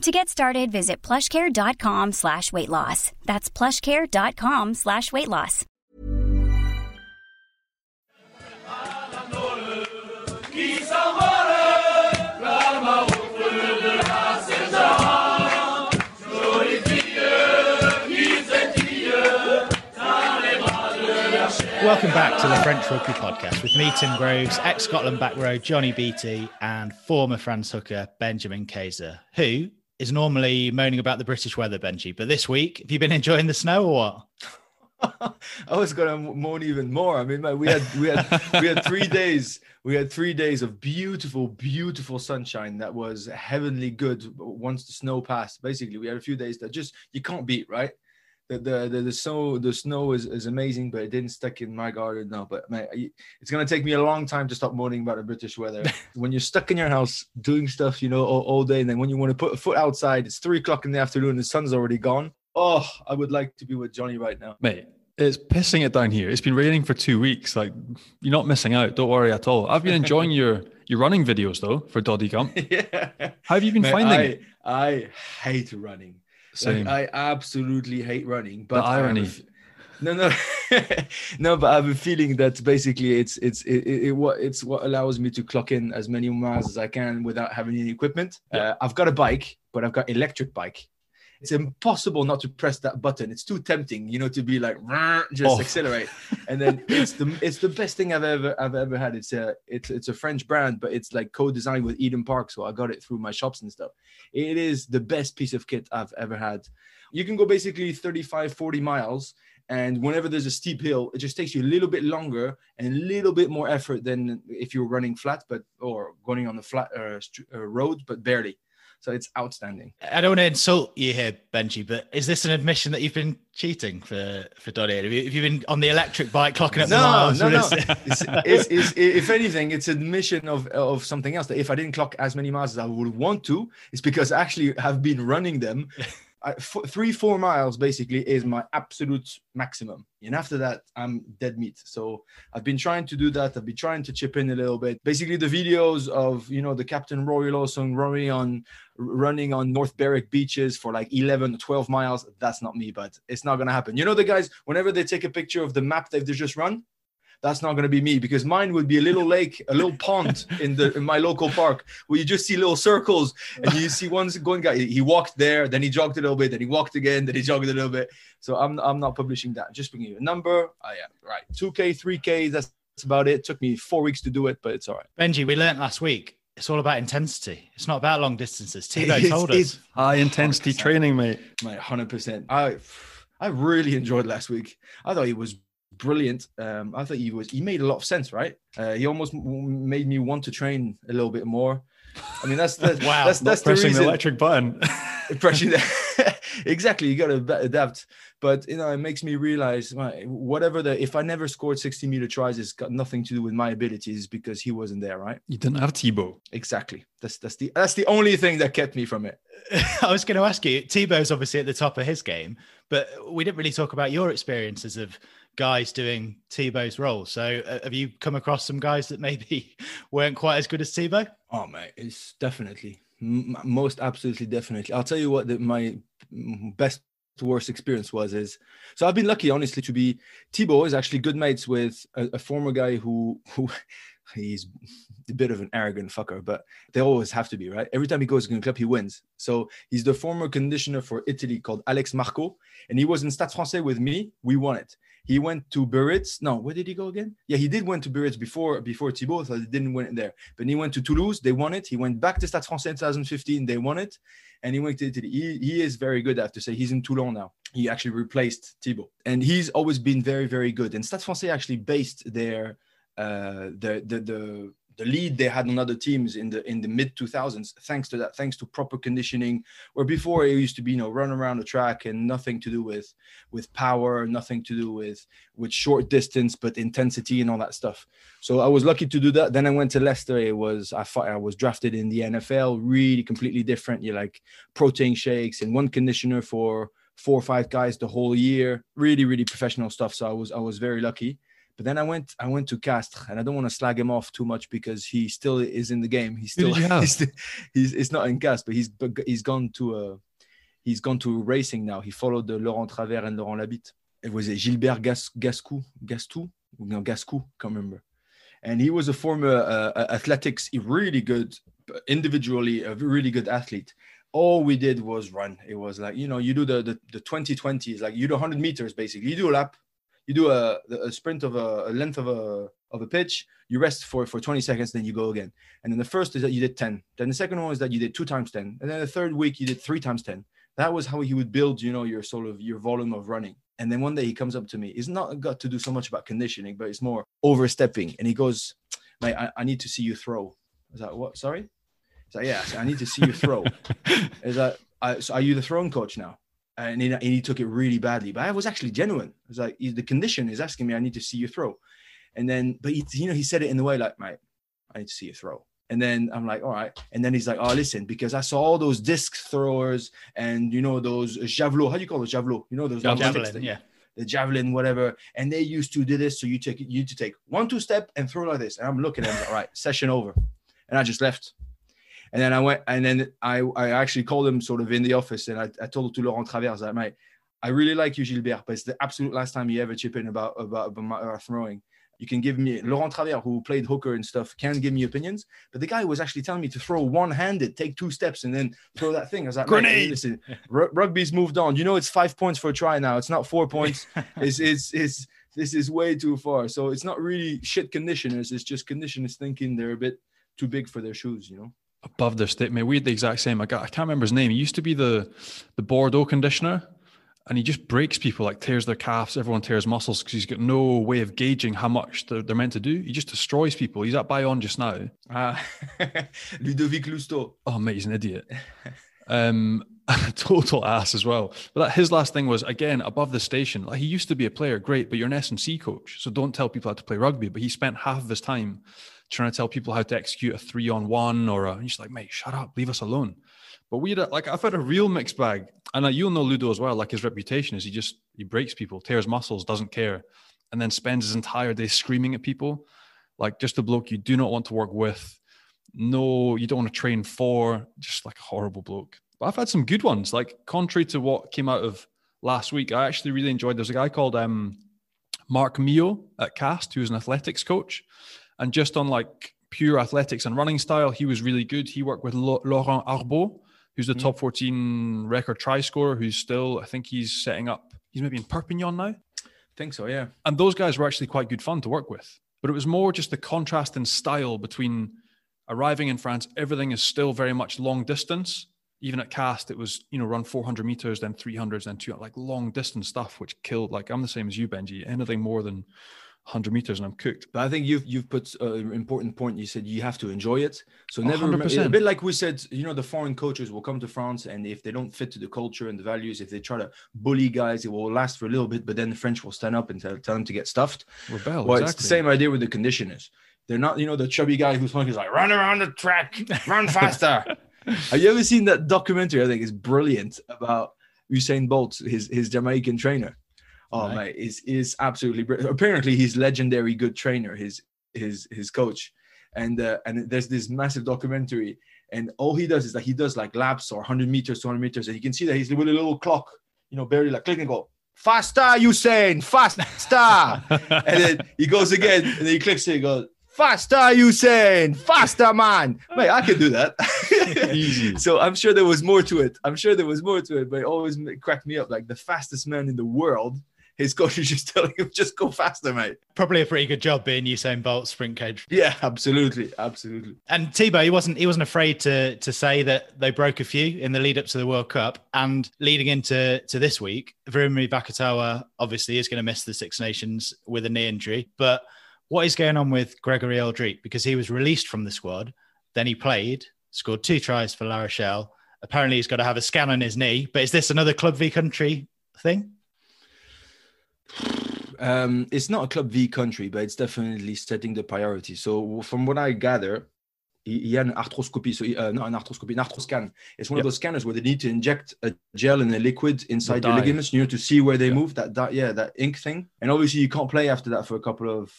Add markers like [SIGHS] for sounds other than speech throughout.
To get started, visit plushcare.com slash weight loss. That's plushcare.com slash weight loss. Welcome back to the French Rugby Podcast with me, Tim Groves, ex Scotland back row Johnny Beattie, and former France hooker Benjamin Kayser, who is normally moaning about the British weather, Benji. But this week, have you been enjoying the snow or what? [LAUGHS] I was gonna moan even more. I mean, we had we had we had three [LAUGHS] days. We had three days of beautiful, beautiful sunshine that was heavenly good. Once the snow passed, basically, we had a few days that just you can't beat, right? The the the, the snow the snow is, is amazing, but it didn't stick in my garden. No, but man, it's gonna take me a long time to stop moaning about the British weather. [LAUGHS] when you're stuck in your house doing stuff, you know, all, all day, and then when you want to put a foot outside, it's three o'clock in the afternoon, the sun's already gone. Oh, I would like to be with Johnny right now. Mate, it's pissing it down here. It's been raining for two weeks. Like you're not missing out. Don't worry at all. I've been enjoying your [LAUGHS] your running videos though for Doddie Gump. yeah. How have you been Man, finding I, it? I hate running. Same. Like, I absolutely hate running. But The irony. no, no, [LAUGHS] no. But I have a feeling that basically it's it's it, it, it what it's what allows me to clock in as many miles as I can without having any equipment. Yeah. Uh, I've got a bike, but I've got electric bike. It's impossible not to press that button. It's too tempting, you know, to be like just Oh. accelerate. And then it's the it's the best thing I've ever I've ever had. It's a it's it's a French brand, but it's like co-designed with Eden Park, so I got it through my shops and stuff. It is the best piece of kit I've ever had. You can go basically 35, 40 miles. And whenever there's a steep hill, it just takes you a little bit longer and a little bit more effort than if you're running flat, but or going on a flat uh, uh, road, but barely. So it's outstanding. I don't want to insult you here, Benji, but is this an admission that you've been cheating for for Doddie? Have you, have you been on the electric bike clocking up the No, miles? no, [LAUGHS] no. It's, it's, it's, if anything, it's admission of of something else. That if I didn't clock as many miles as I would want to, it's because I actually have been running them. I, f- three, four miles basically is my absolute maximum, and after that, I'm dead meat. So I've been trying to do that. I've been trying to chip in a little bit. Basically, the videos of you know the Captain Rory Lawson running on running on North Berwick beaches for like 11 or 12 miles. That's not me, but it's not gonna happen. You know the guys whenever they take a picture of the map that they've just run that's not going to be me because mine would be a little lake, a little pond [LAUGHS] in the in my local park where you just see little circles and you see one going guy he walked there, then he jogged a little bit, then he walked again, then he jogged a little bit. So I'm I'm not publishing that. Just bringing you a number. Oh, I am right. Two k, three k. That's that's about it. Took me four weeks to do it, but it's all right. Benji, we learnt last week. It's all about intensity. It's not about long distances. Thibaut [LAUGHS] It's- told it's- us. High intensity 100%. training, mate. My hundred percent. I I really enjoyed last week. I thought he was brilliant. Um, I thought he was. He made a lot of sense, right? Uh, he almost made me want to train a little bit more. I mean, that's the, [LAUGHS] Wow, That's that's the pressing the, reason. electric button. [LAUGHS] [LAUGHS] pressing the- exactly you got to adapt but you know it makes me realize my- whatever the if i never scored 60 meter tries it's got nothing to do with my abilities because he wasn't there right you didn't have Thibaut. exactly that's that's the that's the only thing that kept me from it I was going to ask you, Thibaut's obviously at the top of his game, but we didn't really talk about your experiences of guys doing Thibaut's role. So uh, have you come across some guys that maybe [LAUGHS] weren't quite as good as Thibaut? oh mate, it's definitely most absolutely definitely. I'll tell you what the, my best worst experience was is so i've been lucky honestly to be Thibaut is actually good mates with a, a former guy who who [LAUGHS] he's a bit of an arrogant fucker but they always have to be right? Every time he goes to a club he wins. So he's the former conditioner for italy called alex marco and he was in stade francais with me. We won it He went to Biarritz. No, where did he go again? Yeah, he did went to Biarritz before before Thibaut, so he didn't win there. But he went to Toulouse. They won it. He went back to Stade Français in 2015. They won it, and he went to Italy. He, he is very good. I have to say, he's in Toulon now. He actually replaced Thibaut, and he's always been very very good. And Stade Français actually based their uh, the the the the lead they had on other teams in the in the mid 2000s thanks to that thanks to proper conditioning where before it used to be you know run around the track and nothing to do with with power nothing to do with with short distance but intensity and all that stuff. So i was lucky to do that. Then i went to leicester. It was i thought i was drafted in the nfl really completely different. You like protein shakes and one conditioner for four or five guys the whole year. Really really professional stuff. So i was i was very lucky but then I went I went to Castres, and I don't want to slag him off too much because he still is in the game. He's still [LAUGHS] he's, he's it's not in Castres, but he's he's gone to uh he's gone to racing now. He followed the Laurent Travers and Laurent Labit. It was a Gilbert Gas, Gascou, Gastou, no Gascou, can't remember. And he was a former uh, athletics, really good, individually a really good athlete all we did was run. It was like, you know, you do the the, the 2020s, like you do 100 meters basically. You do a lap, you do a, a sprint of a, a, length of a of a pitch, you rest for for 20 seconds, then you go again. And then the first is that you did 10. Then the second one is that you did two times 10. And then the third week you did three times 10. That was how he would build, you know, your sort of your volume of running. And then one day he comes up to me. It's not got to do so much about conditioning, but it's more overstepping. And he goes, Mate, I, I need to see you throw. Is that what? Sorry? Is that yeah, I need to see you throw. [LAUGHS] is that I, so are you the throwing coach now? And he, and he took it really badly. But I was actually genuine. It was like the condition is asking me, I need to see you throw, and then but he, you know he said it in the way like, mate, I need to see you throw. And then I'm like, all right. And then he's like, oh, listen, because I saw all those disc throwers and you know those javelot. How do you call it javelot? You know those javelin, yeah. The javelin, whatever. And they used to do this. So you take you to take one, two step and throw like this. And I'm looking at him, all right, [LAUGHS] session over. And I just left. And then I went, and then I, I actually called him sort of in the office, and I, I told to Laurent Travers that, mate, I really like you, Gilbert, but it's the absolute last time you ever chip in about about, about my throwing. You can give me Laurent Travers, who played hooker and stuff, can give me opinions, but the guy was actually telling me to throw one-handed, take two steps, and then throw that thing. I was like, grenade. Listen, r- rugby's moved on. You know, it's five points for a try now. It's not four points. [LAUGHS] it's it's it's this is way too far. So it's not really shit conditioners. It's just conditioners thinking they're a bit too big for their shoes. You know above their state. Man, we had the exact same. I got I can't remember his name. He used to be the the Bordeaux conditioner, and he just breaks people, like tears their calves. Everyone tears muscles because he's got no way of gauging how much they're, they're, meant to do. He just destroys people. He's at Bayonne just now. Ah, [LAUGHS] Ludovic Lousteau. Oh mate, he's an idiot. [LAUGHS] um, [LAUGHS] total ass as well. But that, his last thing was again above the station. Like he used to be a player, great, but you're an S and C coach, so don't tell people how to play rugby. But he spent half of his time trying to tell people how to execute a three on one or a, he's like, mate, shut up, leave us alone. But we had a, like I've had a real mixed bag, and like, you'll know Ludo as well. Like his reputation is he just he breaks people, tears muscles, doesn't care, and then spends his entire day screaming at people. Like just a bloke you do not want to work with. No, you don't want to train for. Just like a horrible bloke. But I've had some good ones. Like contrary to what came out of last week, I actually really enjoyed. There's a guy called um, Mark Mio at Castres, who's an athletics coach, and just on like pure athletics and running style, he was really good. He worked with Laurent Arbaud, who's the mm. top 14 record try scorer, who's still, I think he's setting up, he's maybe in Perpignan now. I think so, yeah. And those guys were actually quite good fun to work with. But it was more just the contrast in style between arriving in France, everything is still very much long distance. Even at Castres, it was, you know, run 400 meters, then 300s, then two, like long distance stuff, which killed. Like, I'm the same as you, Benji. Anything more than 100 meters and I'm cooked. But I think you've you've put an important point. You said you have to enjoy it. So never remember, a bit like we said, you know, the foreign coaches will come to France and if they don't fit to the culture and the values, if they try to bully guys, it will last for a little bit, but then the French will stand up and tell, tell them to get stuffed. Rebel. Well, exactly. it's the same idea with the conditioners. They're not, you know, the chubby guy who's like, run around the track, run [LAUGHS] faster. Have you ever seen that documentary? I think is brilliant about Usain Bolt, his his Jamaican trainer. Oh right. mate, is is absolutely brilliant. apparently he's legendary good trainer. His his his coach, and uh, and there's this massive documentary, and all he does is that he does like laps or 100 meters, 200 meters, and you can see that he's with a little clock, you know, barely like click and go faster, Usain, faster, [LAUGHS] and then he goes again, and then he clicks it, he goes faster, Usain, faster, man. Mate, I can do that. [LAUGHS] Easy. So I'm sure there was more to it. I'm sure there was more to it, but it always cracked me up. Like the fastest man in the world his coach is [LAUGHS] just telling him, just go faster, mate. Probably a pretty good job being Usain Bolt's sprint coach. Yeah, absolutely, absolutely. And Thibaut, he wasn't he wasn't afraid to to say that they broke a few in the lead up to the World Cup and leading into to this week. Virimi Vakatawa obviously is going to miss the Six Nations with a knee injury, but what is going on with Gregory Alldritt? Because he was released from the squad, then he played, scored two tries for La Rochelle. Apparently, he's got to have a scan on his knee. But is this another club v country thing? Um, it's not a club v country, but it's definitely setting the priority. So, from what I gather, he, had an arthroscopy, so he, uh, not an arthroscopy, an arthroscan. It's one yep. of those scanners where they need to inject a gel and a liquid inside the, the ligaments, you know, to see where they move. That, that, yeah, that ink thing. And obviously, you can't play after that for a couple of.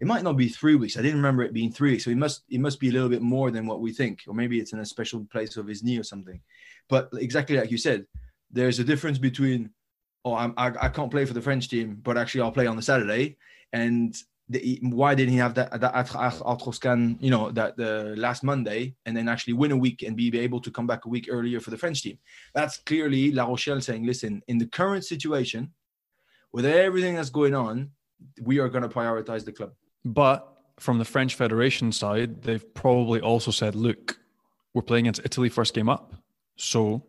It might not be three weeks. I didn't remember it being three weeks, so it must it must be a little bit more than what we think, or maybe it's in a special place of his knee or something. But exactly like you said, there's a difference between oh, I'm, I, I can't play for the French team, but actually I'll play on the Saturday. And the, why didn't he have that that arthroscan, you know, that the last Monday, and then actually win a week and be able to come back a week earlier for the French team? That's clearly La Rochelle saying, listen, in the current situation, with everything that's going on, we are going to prioritize the club. But from the French Federation side, they've probably also said, look, we're playing against Italy first game up. So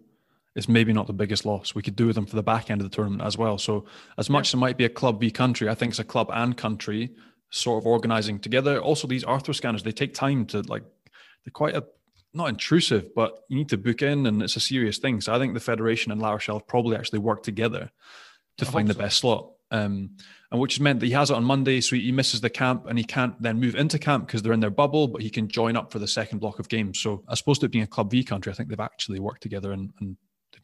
it's maybe not the biggest loss. We could do with them for the back end of the tournament as well. So as much yeah. as it might be a club v country, I think it's a club and country sort of organizing together. Also, these arthro scanners, they take time to like they're quite a not intrusive, but you need to book in and it's a serious thing. So I think the Federation and La Rochelle probably actually work together to I find the so. best slot. Um, and which has meant that he has it on Monday, so he misses the camp and he can't then move into camp because they're in their bubble, but he can join up for the second block of games. So as opposed to it being a club V country, I think they've actually worked together and, and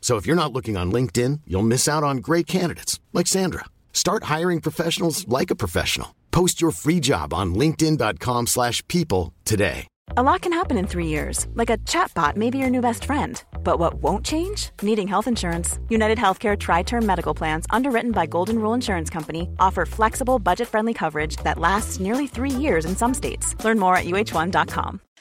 So if you're not looking on LinkedIn, you'll miss out on great candidates like Sandra. Start hiring professionals like a professional. Post your free job on linkedin.com/people today. A lot can happen in 3 years. Like a chatbot may be your new best friend. But what won't change? Needing health insurance. United Healthcare tri-term medical plans underwritten by Golden Rule Insurance Company offer flexible, budget-friendly coverage that lasts nearly 3 years in some states. Learn more at uh1.com.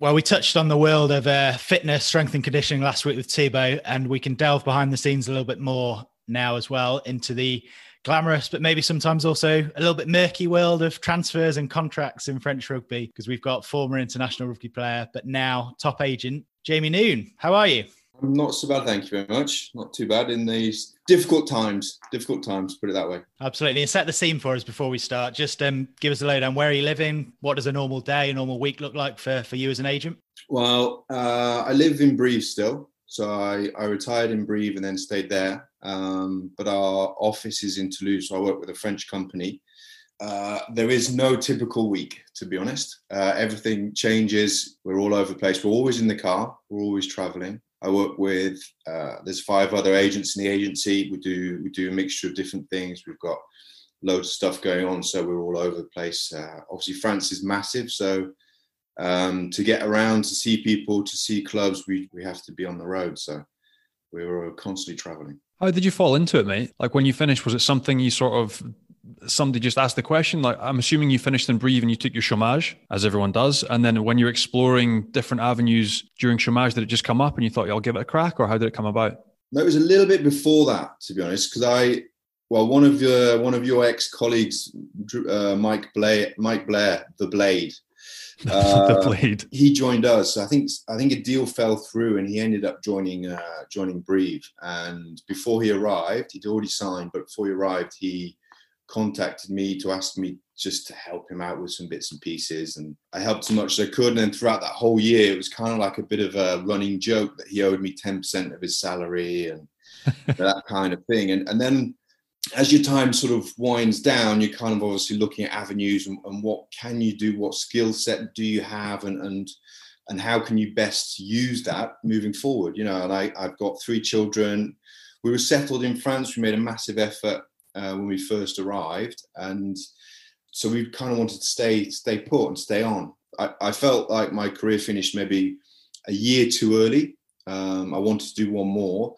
Well, we touched on the world of uh, fitness, strength, and conditioning last week with Thibaut, and we can delve behind the scenes a little bit more now as well into the glamorous, but maybe sometimes also a little bit murky world of transfers and contracts in French rugby because we've got former international rugby player, but now top agent, Jamie Noon. How are you? I'm not so bad, thank you very much. Not too bad in these difficult times. Difficult times, put it that way. Absolutely. And set the scene for us before we start. Just um, give us a lowdown. Where are you living? What does a normal day, a normal week look like for, for you as an agent? Well, uh, I live in Brive still. So I, I retired in Brive and then stayed there. Um, but our office is in Toulouse. So I work with a French company. Uh, there is no typical week, to be honest. Uh, everything changes. We're all over the place. We're always in the car. We're always traveling. I work with uh, there's five other agents in the agency. We do we do a mixture of different things. We've got loads of stuff going on, so we're all over the place. Uh, obviously, France is massive, so um, to get around, to see people, to see clubs, we we have to be on the road. So we were constantly traveling. How did you fall into it, mate? Like when you finished, was it something you sort of somebody just asked the question? Like I'm assuming you finished in Brive and you took your chômage, as everyone does, and then when you're exploring different avenues during chômage, did it just come up and you thought, yeah, "I'll give it a crack," or how did it come about? No, it was a little bit before that, to be honest, because I, well, one of your one of your ex colleagues, uh, Mike Blair, Mike Blair, the Blade. [LAUGHS] Uh, the blade. He joined us. I think I think a deal fell through, and he ended up joining uh, joining Brive. And before he arrived, he'd already signed. But before he arrived, he contacted me to ask me just to help him out with some bits and pieces. And I helped as much as I could. And then throughout that whole year, it was kind of like a bit of a running joke that he owed me 10% of his salary and [LAUGHS] that kind of thing. And, and then as your time sort of winds down, you're kind of obviously looking at avenues and, and what can you do? What skill set do you have? And, and, and how can you best use that moving forward? You know, and I, I've got three children. We were settled in France. We made a massive effort uh, when we first arrived, and so we kind of wanted to stay stay put and stay on. I, I felt like my career finished maybe a year too early. Um, I wanted to do one more,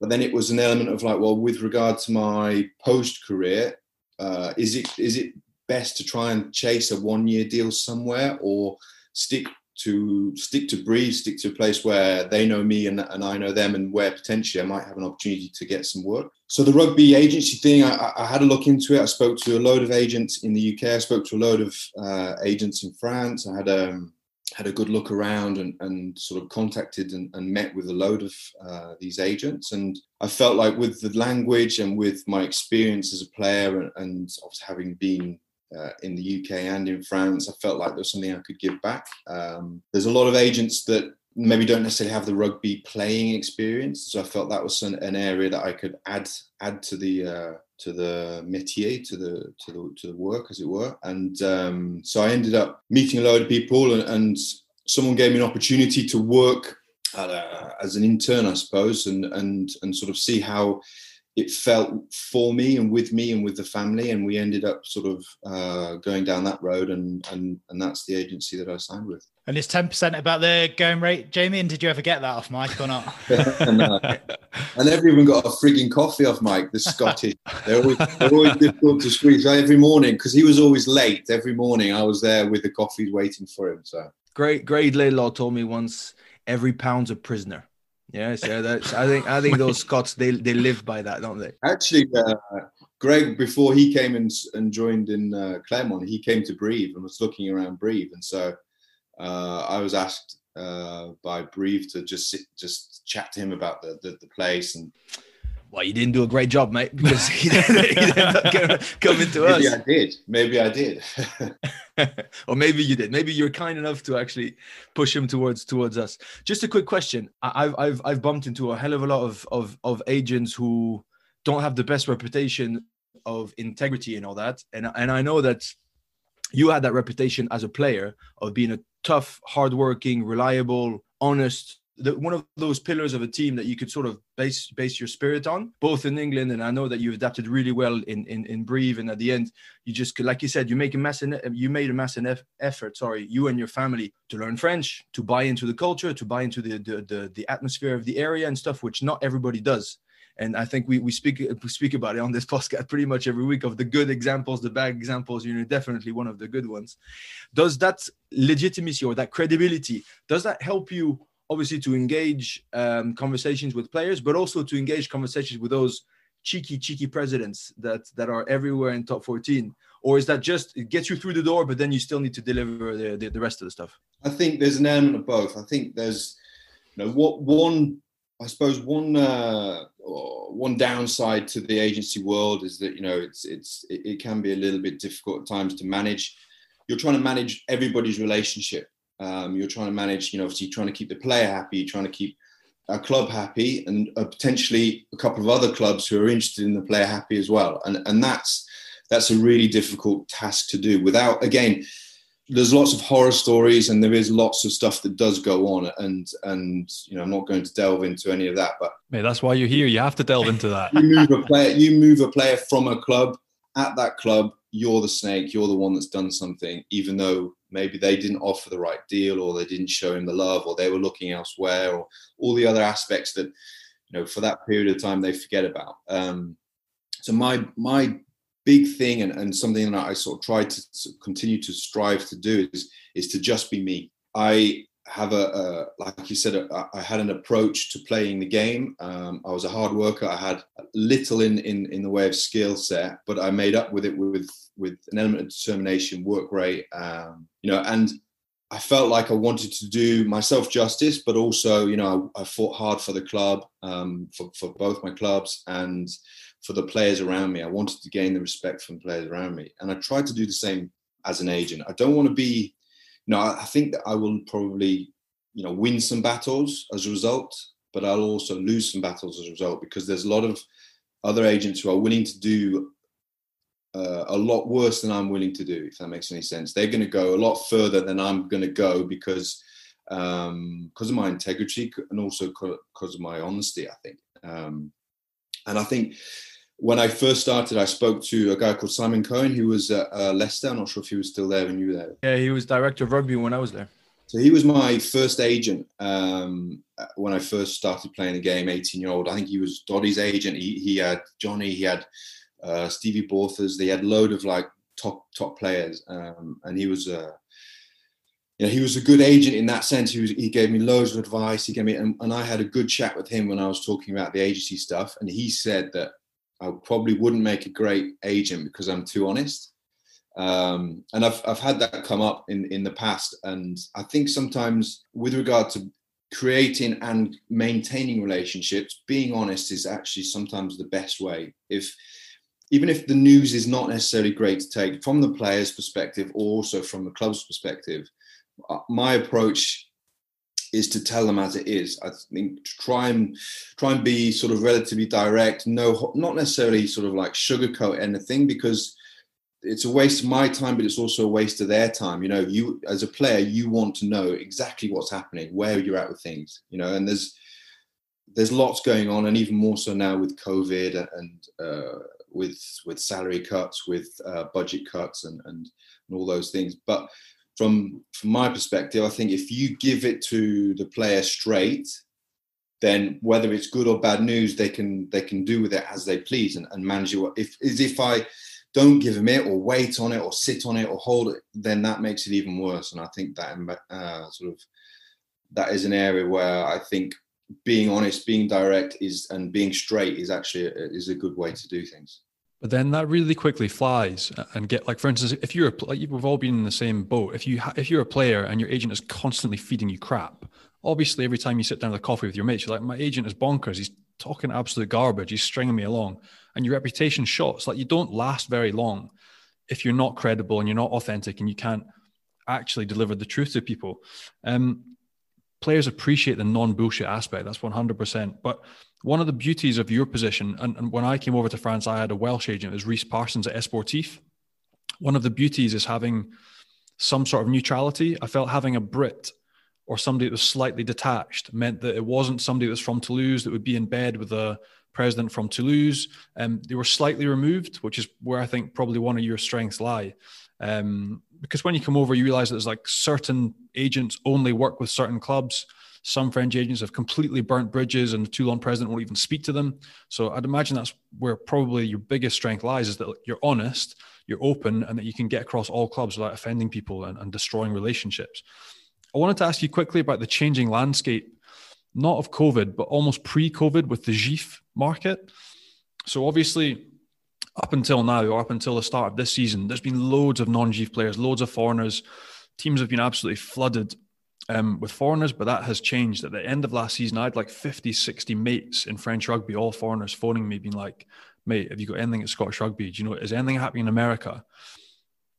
but then it was an element of like, well, with regard to my post career, uh, is it is it best to try and chase a one year deal somewhere or stick to stick to Brive, stick to a place where they know me and, and I know them, and where potentially I might have an opportunity to get some work. So the rugby agency thing, I, I had a look into it. I spoke to a load of agents in the UK. I spoke to a load of uh, agents in France. I had a um, had a good look around and, and sort of contacted and, and met with a load of uh, these agents. And I felt like with the language and with my experience as a player and, and having been uh, in the UK and in France. I felt like there was something I could give back. Um, there's a lot of agents that maybe don't necessarily have the rugby playing experience, so I felt that was an, an area that I could add add to the uh, to the métier, to the to the to the work, as it were. And um, so I ended up meeting a load of people, and, and someone gave me an opportunity to work uh, as an intern, I suppose, and and and sort of see how it felt for me and with me and with the family and we ended up sort of uh, going down that road and and and that's the agency that I signed with. And it's ten percent about the going rate, Jamie? And did you ever get that off Mike or not? [LAUGHS] no. I never even got a frigging coffee off Mike. The Scottish, they're always they're always difficult to squeeze every morning because he was always late. Every morning I was there with the coffees waiting for him. So great, Greig Laidlaw told me once every pound's a prisoner. Yes, yeah, that's. I think I think those Scots they they live by that, don't they? Actually, uh, Greig before he came and and joined in uh, Clermont, he came to Brive and was looking around Brive, and so uh, I was asked uh, by Brive to just sit, just chat to him about the, the, the place and. Well, you didn't do a great job, mate, because he [LAUGHS] ended up coming to us. Maybe us. I did. Maybe I did. [LAUGHS] or maybe you did. Maybe you're kind enough to actually push him towards towards us. Just a quick question. I've I've I've bumped into a hell of a lot of of of agents who don't have the best reputation of integrity and all that. And and I know that you had that reputation as a player of being a tough, hardworking, reliable, honest the, one of those pillars of a team that you could sort of base base your spirit on, both in England and I know that you've adapted really well in in, in Brive. And at the end, you just like you said, you make a massive you made a massive effort. Sorry, you and your family to learn French, to buy into the culture, to buy into the the the, the atmosphere of the area and stuff, which not everybody does. And I think we, we speak we speak about it on this [LAUGHS] podcast pretty much every week of the good examples, the bad examples. You're definitely one of the good ones. Does that legitimacy or that credibility does that help you obviously to engage um, conversations with players, but also to engage conversations with those cheeky, cheeky presidents that that are everywhere in top 14? Or is that just it gets you through the door, but then you still need to deliver the, the, the rest of the stuff? I think there's an element of both. I think there's, you know, what one, I suppose one uh, one downside to the agency world is that you know it's it's it, it can be a little bit difficult at times to manage. You're trying to manage everybody's relationship um, you're trying to manage, you know, obviously trying to keep the player happy, trying to keep a club happy, and uh, potentially a couple of other clubs who are interested in the player happy as well. And and that's that's a really difficult task to do without again there's lots of horror stories and there is lots of stuff that does go on and and you know i'm not going to delve into any of that but Mate, that's why you're here. You have to delve into that. [LAUGHS] You move a player you move a player from a club at that club. You're the snake. You're the one that's done something even though maybe they didn't offer the right deal or they didn't show him the love or they were looking elsewhere or all the other aspects that you know for that period of time they forget about um so my my big thing and, and something that I sort of try to continue to strive to do is is to just be me. I have a, a like you said, a, I had an approach to playing the game. Um, I was a hard worker. I had little in in in the way of skill set, but I made up with it with with an element of determination, work rate, um, you know, and I felt like I wanted to do myself justice, but also, you know, I, I fought hard for the club, um, for, for both my clubs, and for the players around me. I wanted to gain the respect from players around me. And I tried to do the same as an agent. I don't want to be, you know, I think that I will probably, you know, win some battles as a result, but I'll also lose some battles as a result because there's a lot of other agents who are willing to do uh, a lot worse than I'm willing to do, if that makes any sense. They're going to go a lot further than I'm going to go because um, because of my integrity and also because of my honesty. I think, um, and I think when I first started, I spoke to a guy called Simon Cohen, who was at uh, Leicester. I'm not sure if he was still there when you were there. Yeah, he was director of rugby when I was there. So he was my first agent um, when I first started playing the game, 18 year old. I think he was Doddie's agent. He, he had Johnny, he had uh, Stevie Borthers. They had a load of like top top players, um, and he was a uh, you know, he was a good agent in that sense. He was, he gave me loads of advice. He gave me, and, and I had a good chat with him when I was talking about the agency stuff. And he said that I probably wouldn't make a great agent because I'm too honest. Um, and I've, I've had that come up in, in the past. And I think sometimes with regard to creating and maintaining relationships, being honest is actually sometimes the best way. If, even if the news is not necessarily great to take from the player's perspective or also from the club's perspective, uh, my approach is to tell them as it is. I think to try and try and be sort of relatively direct, no, not necessarily sort of like sugarcoat anything because it's a waste of my time, but it's also a waste of their time. You know, you as a player, you want to know exactly what's happening, where you're at with things. You know, and there's there's lots going on, and even more so now with COVID and uh, with with salary cuts, with uh, budget cuts, and, and and all those things. But from from my perspective, I think if you give it to the player straight, then whether it's good or bad news, they can they can do with it as they please and, and manage it. If is if I don't give them it or wait on it or sit on it or hold it, then that makes it even worse. And I think that uh, sort of that is an area where I think being honest, being direct is and being straight is actually a, is a good way to do things. But then that really quickly flies and get like, for instance, if you're like we've all been in the same boat. If you ha- if you're a player and your agent is constantly feeding you crap, obviously every time you sit down a coffee with your mates, you're like, my agent is bonkers. He's talking absolute garbage. He's stringing me along, and your reputation shots. Like you don't last very long if you're not credible and you're not authentic and you can't actually deliver the truth to people. Um, players appreciate the non bullshit aspect. That's 100%. But one of the beauties of your position, and, and, when I came over to France, I had a Welsh agent, it was Reese Parsons at Esportif. One of the beauties is having some sort of neutrality. I felt having a Brit or somebody that was slightly detached meant that it wasn't somebody that was from Toulouse that would be in bed with a president from Toulouse. Um, they were slightly removed, which is where I think probably one of your strengths lie. Um, because when you come over, you realize that there's like certain agents only work with certain clubs some French agents have completely burnt bridges, and the Toulon president won't even speak to them. So I'd imagine that's where probably your biggest strength lies: is that you're honest, you're open, and that you can get across all clubs without offending people and, and destroying relationships. I wanted to ask you quickly about the changing landscape, not of COVID, but almost pre-COVID with the JIFF market. So obviously, up until now, or up until the start of this season, there's been loads of non-JIFF players, loads of foreigners. Teams have been absolutely flooded um, with foreigners, but that has changed. At the end of last season, I had like 50, 60 mates in French rugby, all foreigners phoning me, being like, mate, have you got anything at Scottish rugby? Do you know, is anything happening in America?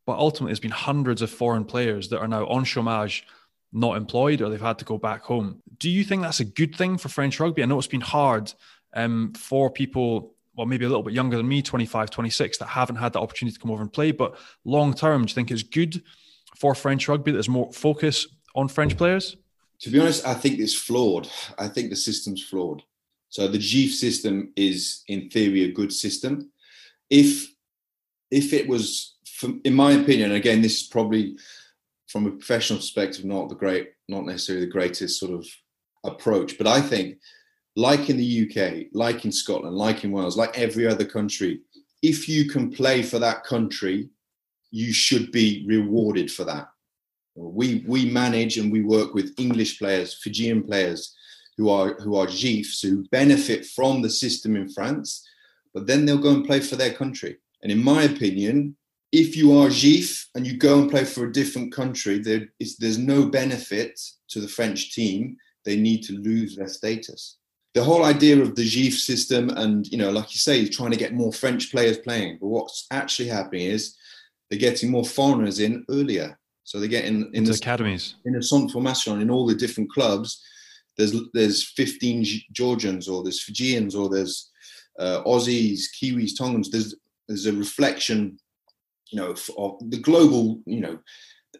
But ultimately, there's been hundreds of foreign players that are now on chômage, not employed, or they've had to go back home. Do you think that's a good thing for French rugby? I know it's been hard um, for people, well, maybe a little bit younger than me, 25, 26, that haven't had the opportunity to come over and play. But long term, do you think it's good for French rugby that there's more focus on French players? To be honest, I think it's flawed. I think the system's flawed. So the JIFF system is, in theory, a good system. If if it was, in my opinion, again, this is probably from a professional perspective, not the great, not necessarily the greatest sort of approach, but I think, like in the UK, like in Scotland, like in Wales, like every other country, if you can play for that country, you should be rewarded for that. We we manage and we work with English players, Fijian players, who are who are JIFFs who benefit from the system in France, but then they'll go and play for their country. And in my opinion, if you are JIFF and you go and play for a different country, there is there's no benefit to the French team. They need to lose their status. The whole idea of the JIFF system, and you know, like you say, trying to get more French players playing. But what's actually happening is they're getting more foreigners in earlier. So they're getting in the academies, in the centre formation, in all the different clubs there's there's 15 Georgians or there's Fijians or there's uh, Aussies, Kiwis, Tongans. There's there's a reflection, you know, of the global. You know,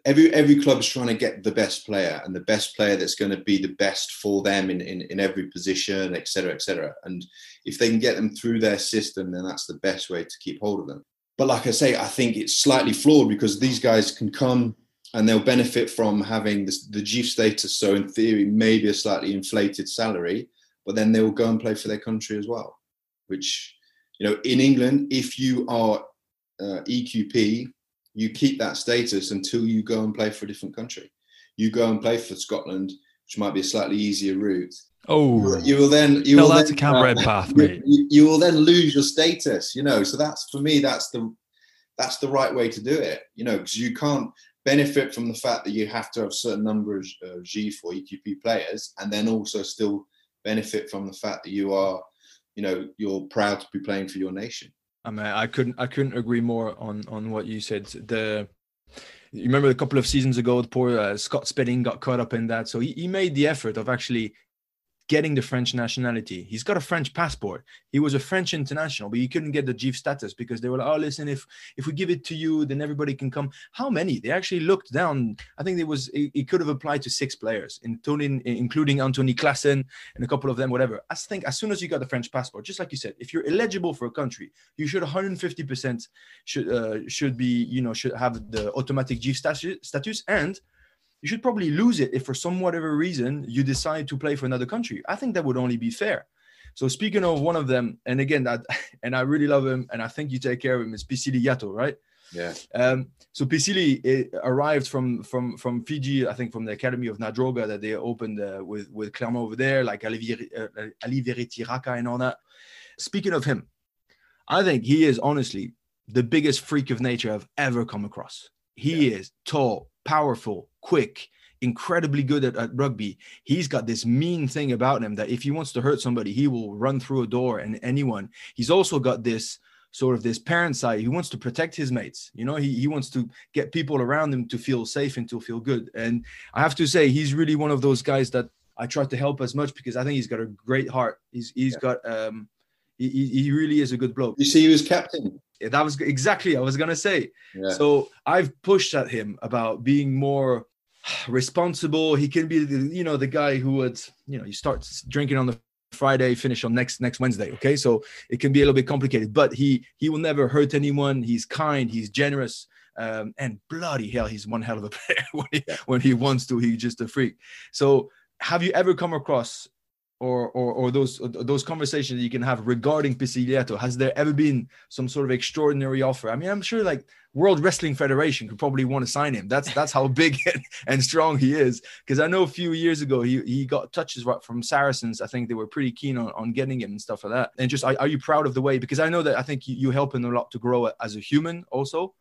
every every club is trying to get the best player and the best player that's going to be the best for them in in, in every position, etc., etc. And if they can get them through their system, then that's the best way to keep hold of them. But like I say, I think it's slightly flawed because these guys can come and they'll benefit from having this, the JIFF status. So in theory, maybe a slightly inflated salary, but then they will go and play for their country as well. Which, you know, in England, if you are uh, EQP, you keep that status until you go and play for a different country. You go and play for Scotland, which might be a slightly easier route. Oh, you will then you will that's then, a Cam Redpath, [LAUGHS] you, you, you will then lose your status. You know, so that's for me. That's the that's the right way to do it. You know, because you can't benefit from the fact that you have to have a certain number of uh, JIFF or EQP players, and then also still benefit from the fact that you are, you know, you're proud to be playing for your nation. I mean, I couldn't, I couldn't agree more on on what you said. The you remember a couple of seasons ago, poor uh, Scott Spedding got caught up in that, so he, he made the effort of actually getting the French nationality. He's got a French passport. He was a French international, but he couldn't get the JIFF status because they were like, oh, listen, if if we give it to you, then everybody can come. How many? They actually looked down. I think there was it, could have applied to six players, including including Anthony Claassen and a couple of them, whatever. I think as soon as you got the French passport, just like you said, if you're eligible for a country, you should 150% should uh, should be you know should have the automatic JIFF status, status and you should probably lose it if for some whatever reason you decide to play for another country. I think that would only be fair. So speaking of one of them, and again that, [LAUGHS] and I really love him, and I think you take care of him is Peceli Yato, right? Yeah. Um, so Pisili eh, arrived from from from Fiji, I think from the academy of Nadroga that they opened uh, with with Clermont over there, like Ali, uh, Alivereti Raka and all that. Speaking of him, I think he is honestly the biggest freak of nature I've ever come across. He yeah. is tall, powerful, quick, incredibly good at, at, rugby. He's got this mean thing about him that if he wants to hurt somebody, he will run through a door and anyone. He's also got this sort of this parent side. He wants to protect his mates. You know, he, he wants to get people around him to feel safe and to feel good. And I have to say, he's really one of those guys that I try to help as much because I think he's got a great heart. He's he's yeah. got um he, he really is a good bloke. You see, he was captain that was exactly I was gonna say. Yeah. So I've pushed at him about being more responsible. He can be, the, you know, the guy who would, you know, you start drinking on the Friday, finish on next next Wednesday. Okay, so it can be a little bit complicated, but he he will never hurt anyone. He's kind. He's generous. Um, and bloody hell, he's one hell of a [LAUGHS] player when he, when he wants to. He's just a freak. So, have you ever come across or, or, or those those conversations you can have regarding Peceli Yato? Has there ever been some sort of extraordinary offer? I mean, I'm sure like World Wrestling Federation could probably want to sign him. That's that's how big [LAUGHS] and strong he is. Because I know a few years ago he, he got touches from Saracens. I think they were pretty keen on, on getting him and stuff like that. And just are, are you proud of the way? Because I know that I think you, you help him a lot to grow as a human also.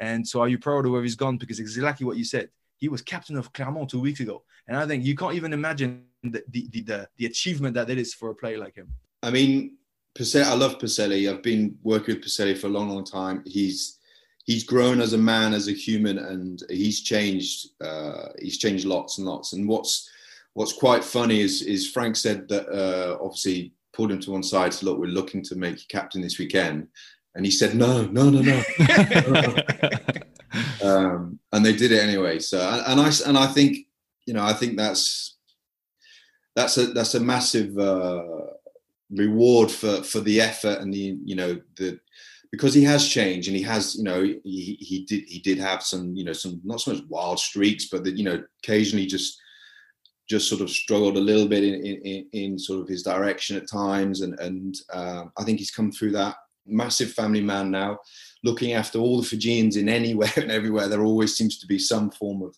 And so are you proud of where he's gone? Because exactly what you said. He was captain of Clermont two weeks ago. And I think you can't even imagine the the the, the achievement that it is for a player like him. I mean, Peceli, I love Peceli. I've been working with Peceli for a long, long time. He's he's grown as a man, as a human, and he's changed. Uh, he's changed lots and lots. And what's what's quite funny is is Franck said that uh, obviously pulled him to one side. So look, we're looking to make you captain this weekend, and he said no, [LAUGHS] no, no, no. um, and they did it anyway. So, and I and I think you know I think that's that's a that's a massive uh, reward for for the effort and the you know the because he has changed and he has you know he, he did he did have some you know some not so much wild streaks but that you know occasionally just just sort of struggled a little bit in, in, in sort of his direction at times and and um, I think he's come through that massive family man now looking after all the Fijians in anywhere [LAUGHS] and everywhere there always seems to be some form of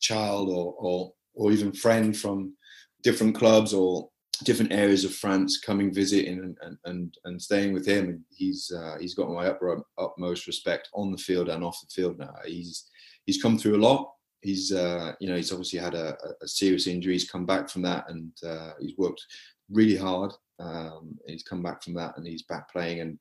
child or or or even friend from different clubs or different areas of France coming visiting and and and, and staying with him. And he's uh, he's got my upper, utmost respect on the field and off the field now. He's he's come through a lot. He's uh, you know he's obviously had a, a, serious injury. He's come back from that and uh, he's worked really hard. Um, he's come back from that and he's back playing and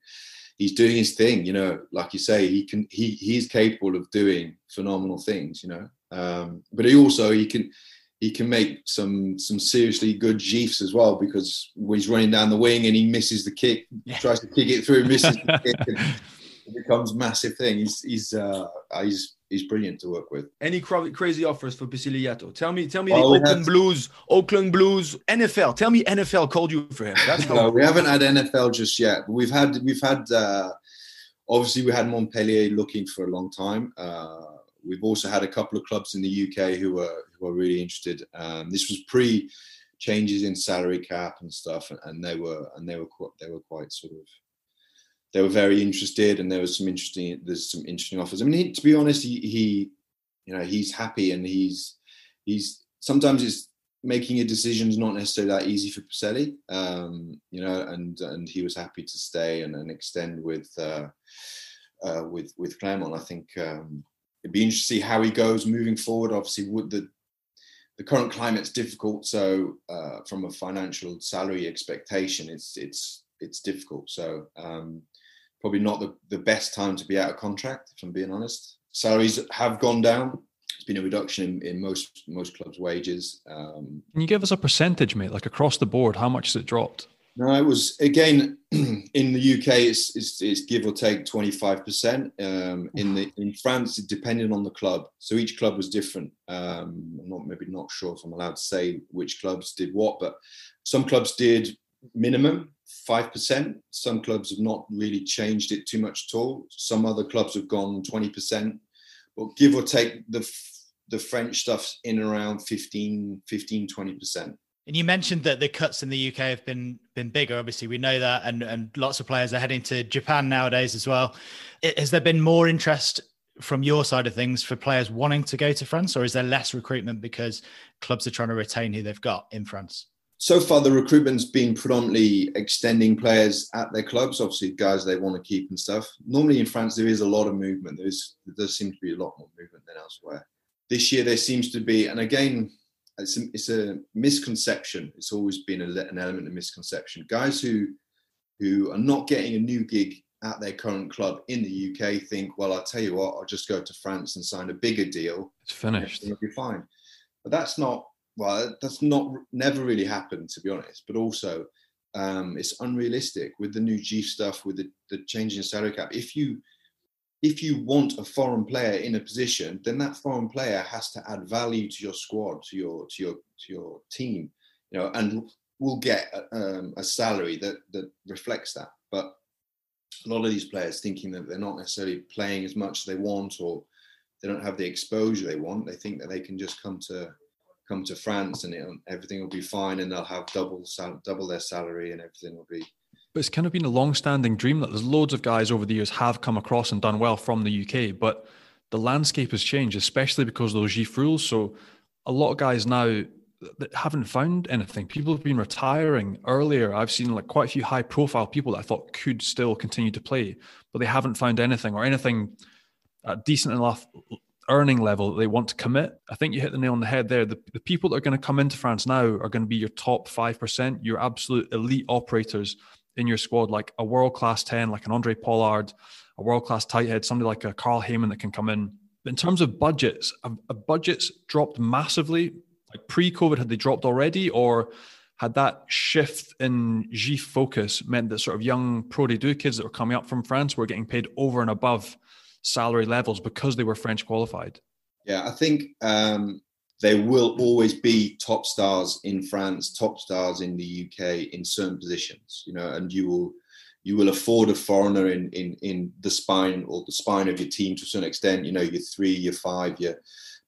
he's doing his thing. You know, like you say, he can he he's capable of doing phenomenal things. You know, um, but he also he can he can make some some seriously good gifs as well because when he's running down the wing and he misses the kick, yeah. tries to kick it through, misses the kick, and [LAUGHS] it becomes massive thing. He's he's uh, he's he's brilliant to work with. Any crazy offers for Basile Tell me, tell me the Auckland Blues, Auckland Blues, NFL. Tell me NFL called you for him. That's no, we haven't had NFL just yet. But we've had we've had uh, obviously we had Montpellier looking for a long time. Uh, we've also had a couple of clubs in the UK who were who were really interested. Um, this was pre changes in salary cap and stuff, and, and, they were and they were quite they were quite sort of they were very interested, and there was some interesting there's some interesting offers. I mean, he, to be honest, he, he you know he's happy and he's he's sometimes it's making a decision is not necessarily that easy for Peceli, um, you know, and and he was happy to stay and, and extend with uh, uh, with with Clermont. I think um, it'd be interesting to see how he goes moving forward. Obviously, would the the current climate's difficult, so uh, from a financial salary expectation, it's it's it's difficult. So um, probably not the, the best time to be out of contract, if I'm being honest. Salaries have gone down. It's been a reduction in, in most most clubs' wages. Um, Can you give us a percentage, mate, like across the board? How much has it dropped? No, it was again [CLEARS THROAT] in the UK. It's, it's, it's give or take twenty five percent. Um, in the in France, it depended on the club. So each club was different. Um, I'm not maybe not sure if I'm allowed to say which clubs did what, but some clubs did minimum five percent. Some clubs have not really changed it too much at all. Some other clubs have gone twenty percent. But give or take the the French stuff's in around 15, 15 20 percent. And you mentioned that the cuts in the UK have been been bigger. Obviously, we know that, and and lots of players are heading to Japan nowadays as well. Has there been more interest from your side of things for players wanting to go to France, or is there less recruitment because clubs are trying to retain who they've got in France? So far, the recruitment's been predominantly extending players at their clubs. Obviously, guys they want to keep and stuff. Normally in France, there is a lot of movement. There is there does seem to be a lot more movement than elsewhere. This year, there seems to be, and again, it's a, it's a misconception. It's always been a, an element of misconception. Guys who who are not getting a new gig at their current club in the UK think, well, I'll tell you what, I'll just go to France and sign a bigger deal. It's finished. It'll be fine. But that's not well. That's not never really happened to be honest. But also, um, it's unrealistic with the new G stuff, with the, the changing salary cap. If you if you want a foreign player in a position, then that foreign player has to add value to your squad, to your to your to your team, you know, and will get um, a salary that that reflects that. But a lot of these players thinking that they're not necessarily playing as much as they want, or they don't have the exposure they want. They think that they can just come to come to France and everything will be fine, and they'll have double double their salary, and everything will be but it's kind of been a long-standing dream that there's loads of guys over the years have come across and done well from the UK, but the landscape has changed, especially because of those JIFF rules. So a lot of guys now that haven't found anything. People have been retiring earlier. I've seen like quite a few high-profile people that I thought could still continue to play, but they haven't found anything or anything at decent enough earning level that they want to commit. I think you hit the nail on the head there. The, the people that are going to come into France now are going to be your top 5%, your absolute elite operators in your squad, like a world class 10, like an Handré Pollard, a world class tight head, somebody like a Carl Hayman that can come in. But in terms of budgets, have, budgets dropped massively? Like pre COVID, had they dropped already? Or had that shift in G focus meant that sort of young Pro D2 kids that were coming up from France were getting paid over and above salary levels because they were French qualified? Yeah, I think um, there will always be top stars in France, top stars in the UK in certain positions, you know, and you will you will afford a foreigner in in in the spine or the spine of your team to a certain extent. You know, your three, your five, your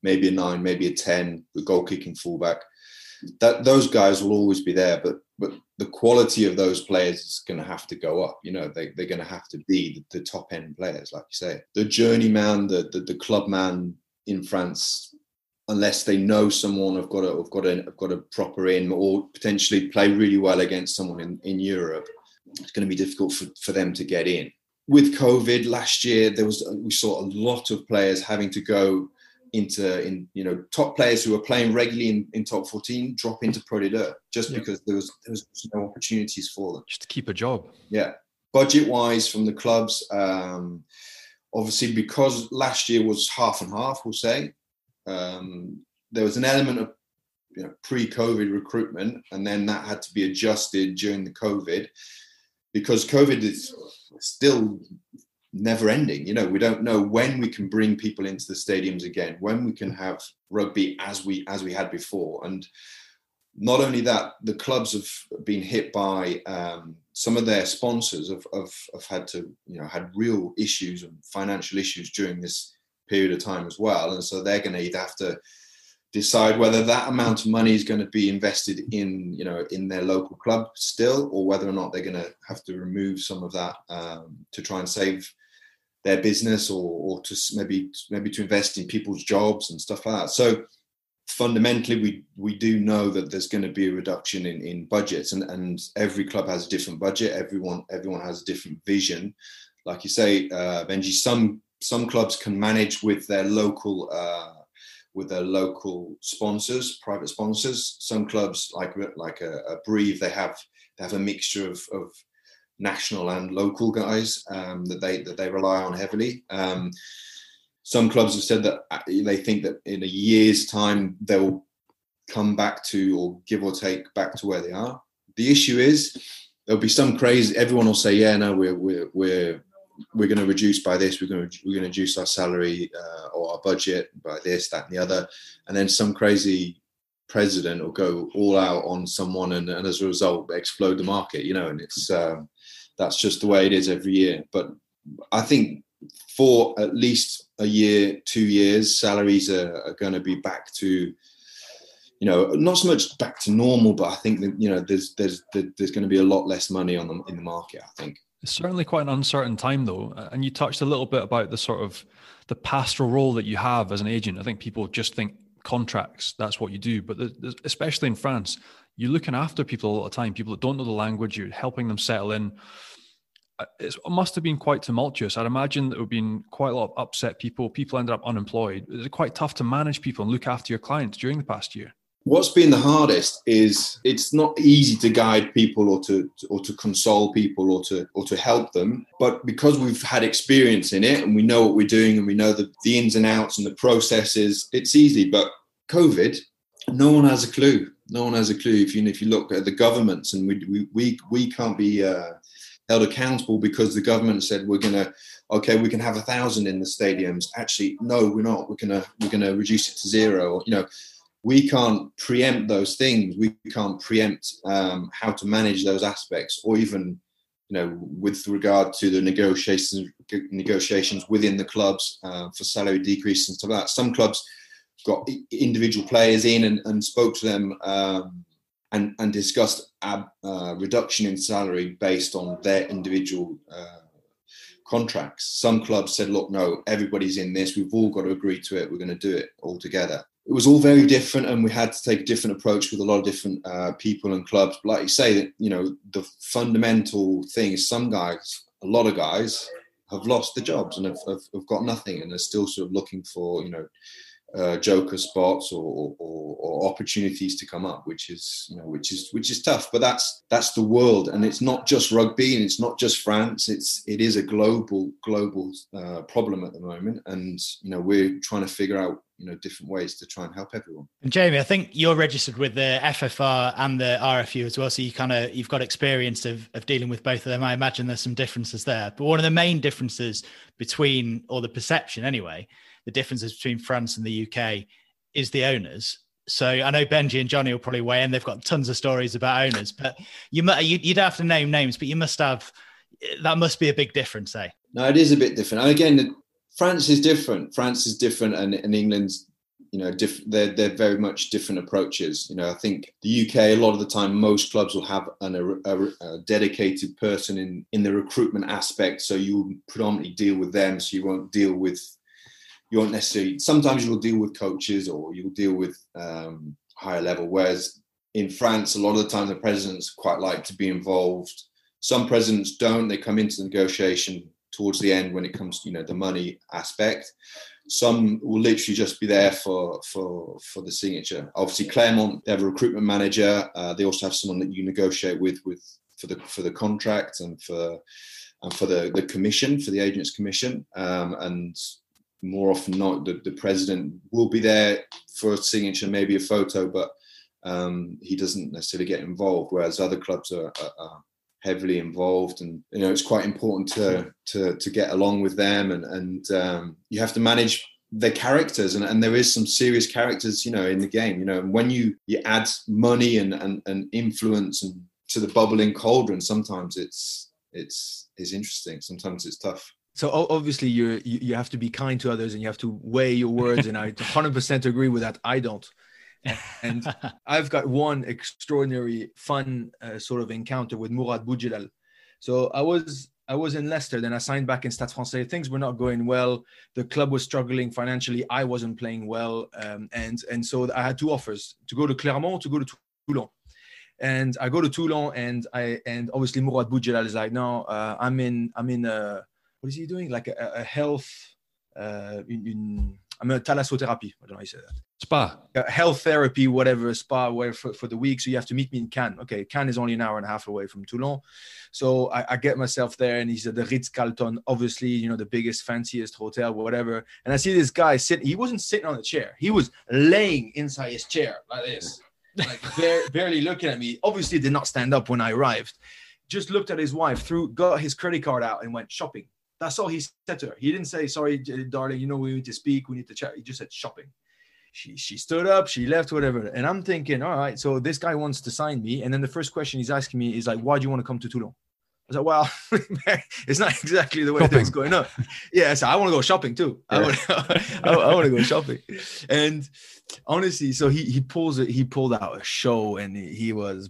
maybe a nine, maybe a ten, the goal kicking fullback. That those guys will always be there, but but the quality of those players is going to have to go up. You know, they they're going to have to be the, the top end players, like you say, the journeyman, the the, the club man in France unless they know someone have got a have got a have got a proper in or potentially play really well against someone in, in Europe, it's going to be difficult for, for them to get in. With COVID last year, there was we saw a lot of players having to go into in you know top players who were playing regularly in, in top 14 drop into Pro D2 just yeah. because there was there was no opportunities for them. Just to keep a job. Yeah. Budget wise from the clubs um obviously because last year was half and half we'll say um, there was an element of you know, pre-COVID recruitment, and then that had to be adjusted during the COVID because COVID is still never ending. You know, we don't know when we can bring people into the stadiums again, when we can have rugby as we as we had before, and not only that, the clubs have been hit by um, some of their sponsors have, have, have had to you know had real issues and financial issues during this period of time as well. And so they're going to either have to decide whether that amount of money is going to be invested in, you know, in their local club still, or whether or not they're going to have to remove some of that um, to try and save their business, or, or to maybe maybe to invest in people's jobs and stuff like that. So fundamentally we we do know that there's going to be a reduction in, in budgets and, and every club has a different budget everyone everyone has a different vision like you say uh benji some some clubs can manage with their local uh, with their local sponsors, private sponsors. Some clubs, like like a, a Brive, they have they have a mixture of, of national and local guys um, that they that they rely on heavily. Um, some clubs have said that uh, they think that in a year's time they'll come back to or give or take back to where they are. The issue is there'll be some crazy. Everyone will say, "Yeah, no, we're we're we're we're going to reduce by this, we're going to we're going to reduce our salary uh, or our budget by this, that, and the other, and then some crazy president will go all out on someone, and, and as a result, explode the market. You know, and it's um, that's just the way it is every year. But I think for at least a year, two years, salaries are, are going to be back to you know, not so much back to normal, but I think that you know, there's there's there's going to be a lot less money on them in the market. I think. It's certainly quite an uncertain time, though. And you touched a little bit about the sort of the pastoral role that you have as an agent. I think people just think contracts, that's what you do. But the, especially in France, you're looking after people all the time, people that don't know the language, you're helping them settle in. Uh, it must have been quite tumultuous. I'd imagine there would have been quite a lot of upset people. People ended up unemployed. It's quite tough to manage people and look after your clients during the past year? what's been the hardest is it's not easy to guide people or to or to console people or to or to help them but because we've had experience in it and we know what we're doing and we know the, the ins and outs and the processes it's easy but covid no one has a clue no one has a clue if you if you look at the governments and we we we, we can't be uh, held accountable because the government said we're going to okay we can have a thousand in the stadiums actually no we're not we're going to we're to reduce it to zero you know we can't preempt those things. We can't preempt um, how to manage those aspects, or even, you know, with regard to the negotiations negotiations within the clubs uh, for salary decrease and stuff like that. Some clubs got individual players in and, and spoke to them um, and, and discussed a uh, reduction in salary based on their individual uh, contracts. Some clubs said, look, no, everybody's in this. We've all got to agree to it. We're going to do it all together it was all very different and we had to take a different approach with a lot of different uh, people and clubs but like you say that you know the fundamental thing is some guys a lot of guys have lost their jobs and have, have, have got nothing and are still sort of looking for you know uh, joker spots or, or, or, opportunities to come up, which is you know which is which is tough. But that's that's the world, and it's not just rugby, and it's not just France. It's it is a global global uh, problem at the moment, and you know we're trying to figure out you know different ways to try and help everyone. And Jamie, I think you're registered with the FFR and the RFU as well, so you kind of you've got experience of of dealing with both of them. I imagine there's some differences there, but one of the main differences between or the perception anyway the differences between France and the UK is the owners. So I know Benji and Johnny will probably weigh in. They've got tons of stories about owners, but you you'd have to name names, but you must have that must be a big difference, eh? No, it is a bit different. And again, France is different. France is different, and, and England's you know diff- they're they're very much different approaches. You know, I think the UK a lot of the time most clubs will have an, a, a, dedicated person in in the recruitment aspect, so you predominantly deal with them. So you won't deal with you won't necessarily. Sometimes you'll deal with coaches or you'll deal with um, higher level. Whereas in France, a lot of the time the presidents quite like to be involved. Some presidents don't. They come into the negotiation towards the end when it comes to you know the money aspect. Some will literally just be there for for for the signature. Obviously, Clermont they have a recruitment manager. Uh, they also have someone that you negotiate with with for the for the contract and for and for the the commission for the agents commission um, and more often not, the, the president will be there for a signature, maybe a photo, but um, he doesn't necessarily get involved. Whereas other clubs are, are, are, heavily involved, and you know it's quite important to to to get along with them, and and um, you have to manage their characters, and, and there is some serious characters, you know, in the game. You know, and when you you add money and and, and influence and to the bubbling cauldron, sometimes it's it's it's interesting. Sometimes it's tough so obviously you you have to be kind to others and you have to weigh your words and i [LAUGHS] 100% agree with that i don't and [LAUGHS] i've got one extraordinary fun uh, sort of encounter with Mourad Boudjelal so i was I was in Leicester, then I signed back in Stade Francais. Things were not going well. The club was struggling financially. I wasn't playing well, um, and and so I had two offers: to go to Clermont, to go to Toulon. And I go to Toulon, and I and obviously Mourad Boudjelal is like, no, uh, I'm in I'm in a what is he doing? Like a, a health, uh, une, une, I'm a thalassothérapie. I don't know how you say that. Spa. A health therapy, whatever, spa, where for, for the week. So you have to meet me in Cannes. Okay, Cannes is only an hour and a half away from Toulon. So I, I get myself there, and he's at the Ritz Carlton, obviously, you know, the biggest, fanciest hotel, whatever. And I see this guy sitting, he wasn't sitting on a chair, he was laying inside his chair like this, like [LAUGHS] bare, barely looking at me. Obviously, did not stand up when I arrived. Just looked at his wife, threw, got his credit card out, and went shopping that's all he said to her. He didn't say, "Sorry, darling, you know we need to speak. We need to chat." He just said, "Shopping." She she stood up, she left, whatever. And I'm thinking, all right, so this guy wants to sign me. And then the first question he's asking me is like, "Why do you want to come to Toulon?" I was like, well, [LAUGHS] it's not exactly the way shopping. things going up. Yeah, so I want to go shopping too. Yeah. I, want, [LAUGHS] I, I, want to go shopping. And honestly, so he he pulls it, he pulled out a show and he, he was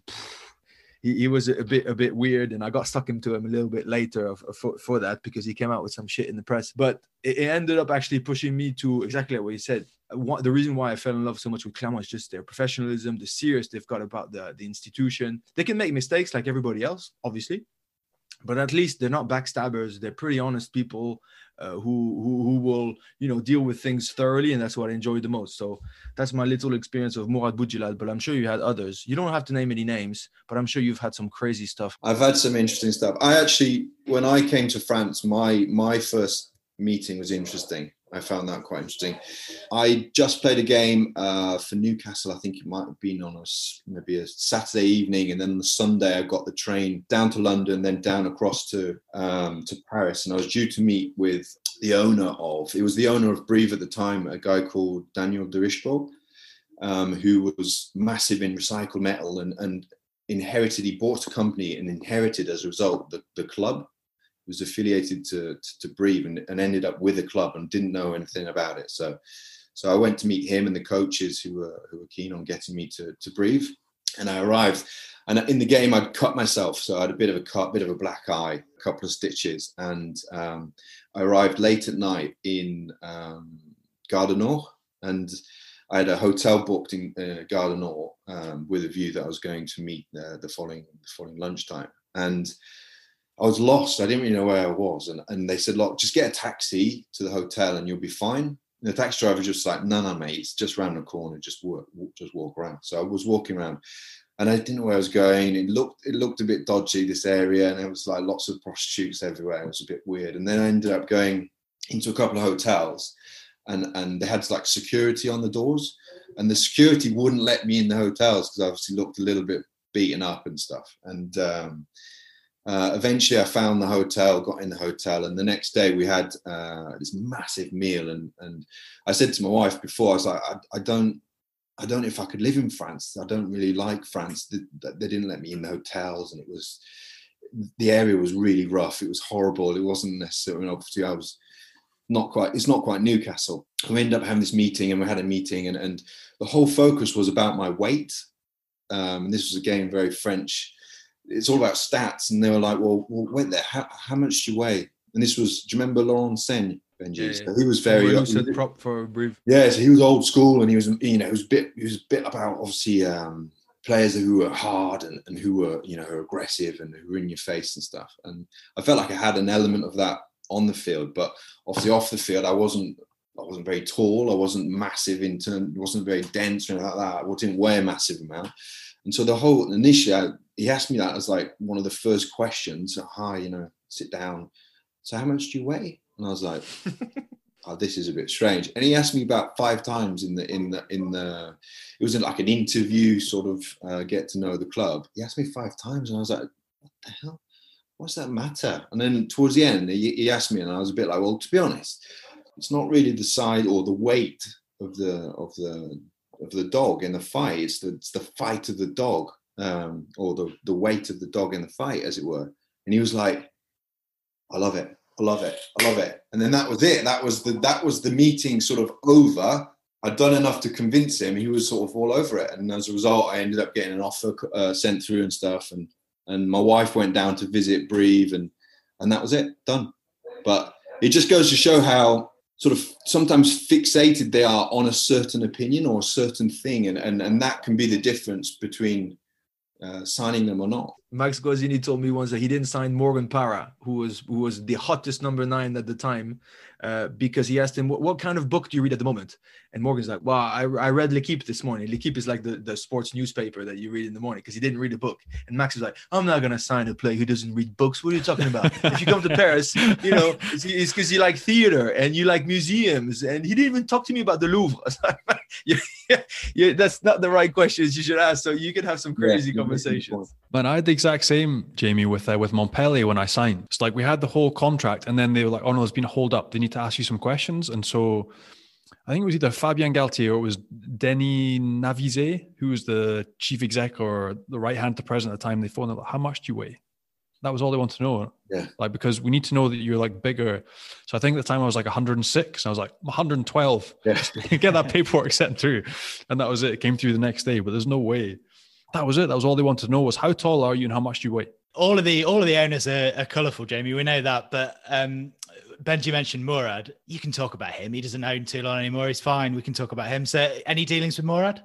he, he was a bit a bit weird, and I got stuck into him a little bit later for, for that because he came out with some shit in the press. But it, it ended up actually pushing me to exactly what he said. Uh, the reason why I fell in love so much with Clermont is just their professionalism, the serious they've got about the, the institution. They can make mistakes like everybody else, obviously, but at least they're not backstabbers. They're pretty honest people uh, who, who, who will you know deal with things thoroughly, and that's what I enjoy the most. So that's my little experience of Mourad Boudjelal. But I'm sure you had others. You don't have to name any names, but I'm sure you've had some crazy stuff. I've had some interesting stuff. I actually, when I came to France, my my first meeting was interesting. I found that quite interesting. I just played a game uh, for Newcastle. I think it might have been on a maybe a Saturday evening, and then on the Sunday I got the train down to London, then down across to um, to Paris, and I was due to meet with the owner of. It was the owner of Brive at the time, a guy called Daniel de Richebourg, um, who was massive in recycled metal and and inherited. He bought a company and inherited as a result the, the club was affiliated to, to, to Brive and, and, ended up with a club and didn't know anything about it. So, so I went to meet him and the coaches who were who were keen on getting me to to Brive, and I arrived. And in the game, I'd cut myself, so I had a bit of a cut, bit of a black eye, a couple of stitches, and um, I arrived late at night in um, Gare and I had a hotel booked in uh, Gare um, with a view that I was going to meet uh, the following the following lunchtime, and I was lost. I didn't really know where I was. And, and they said, look, just get a taxi to the hotel and you'll be fine. And the taxi driver was just like, no, no, mate, it's just around the corner. Just walk, just walk around. So I was walking around and I didn't know where I was going. It looked, it looked a bit dodgy, this area. And there was like lots of prostitutes everywhere. It was a bit weird. And then I ended up going into a couple of hotels and, and they had like security on the doors and the security wouldn't let me in the hotels because I obviously looked a little bit beaten up and stuff. And, um, uh, eventually I found the hotel, got in the hotel, and the next day we had uh, this massive meal. And and I said to my wife before, I was like, I, I don't, I don't know if I could live in France. I don't really like France. They, they didn't let me in the hotels, and it was the area was really rough. It was horrible. It wasn't necessarily obviously I was not quite. It's not quite Newcastle. We ended up having this meeting, and we had a meeting, and and the whole focus was about my weight. Um, and this was again very French it's all about stats. And they were like, well, well wait there, how, how much do you weigh? And this was, do you remember Laurent Seigne, Benji? Yeah. So he was very prop for a brief. Yeah, so he was old school, and he was, you know, he was a bit, he was a bit about obviously um, players who were hard and, and who were, you know, aggressive and who were in your face and stuff. And I felt like I had an element of that on the field, but obviously off the field, I wasn't I wasn't very tall. I wasn't massive in terms, wasn't very dense or anything like that. I didn't weigh a massive amount. And so the whole initially, I, he asked me that as like one of the first questions. Hi, you know, sit down. So how much do you weigh? And I was like, [LAUGHS] oh, this is a bit strange. And he asked me about five times in the in the in the. It was like an interview, sort of uh, get to know the club. He asked me five times, and I was like, what the hell? What's that matter? And then towards the end, he, he asked me, and I was a bit like, well, to be honest, it's not really the size or the weight of the of the of the dog in the fight. It's the, it's the fight of the dog, um, or the, the weight of the dog in the fight, as it were. And he was like, I love it. I love it. I love it. And then that was it. That was the that was the meeting sort of over. I'd done enough to convince him. He was sort of all over it. And as a result, I ended up getting an offer uh, sent through and stuff. And and my wife went down to visit Brive, and and that was it. Done. But it just goes to show how sort of sometimes fixated they are on a certain opinion or a certain thing and and, and that can be the difference between Uh, signing them or not Max Guazzini told me once that he didn't sign Morgan Parra, who was who was the hottest number nine at the time, uh, because he asked him, what, what, kind of book do you read at the moment?" And Morgan's like, "Well, I, I read L'Equipe this morning. L'Equipe is like the, the sports newspaper that you read in the morning because he didn't read a book." And Max is like, "I'm not gonna sign a player who doesn't read books. What are you talking about? if you come to Paris, you know, it's because you like theater and you like museums." And he didn't even talk to me about the Louvre. yeah, yeah, yeah, that's not the right questions you should ask. So you could have some crazy conversations. Man, I the exact same, Jamie, with uh, with Montpellier when I signed. It's like we had the whole contract, and then they were like, "Oh no, there's been a hold up. They need to ask you some questions." And so, I think it was either Fabien Galthié or it was Denis Navizet, who was the chief exec or the right hand to president at the time. They phoned like, "How much do you weigh?" That was all they wanted to know. Yeah. Like because we need to know that you're like bigger. So I think at the time I was like 106. I was like 112. Yeah. [LAUGHS] Get that paperwork sent through, and that was it. It came through the next day. But there's no way that was it. That was all they wanted to know was how tall are you and how much do you weigh. All of the all of the owners are, are colourful, Jamie. We know that, but um, Benji mentioned Mourad. You can talk about him. He doesn't own Toulon anymore. He's fine. We can talk about him. So, any dealings with Mourad?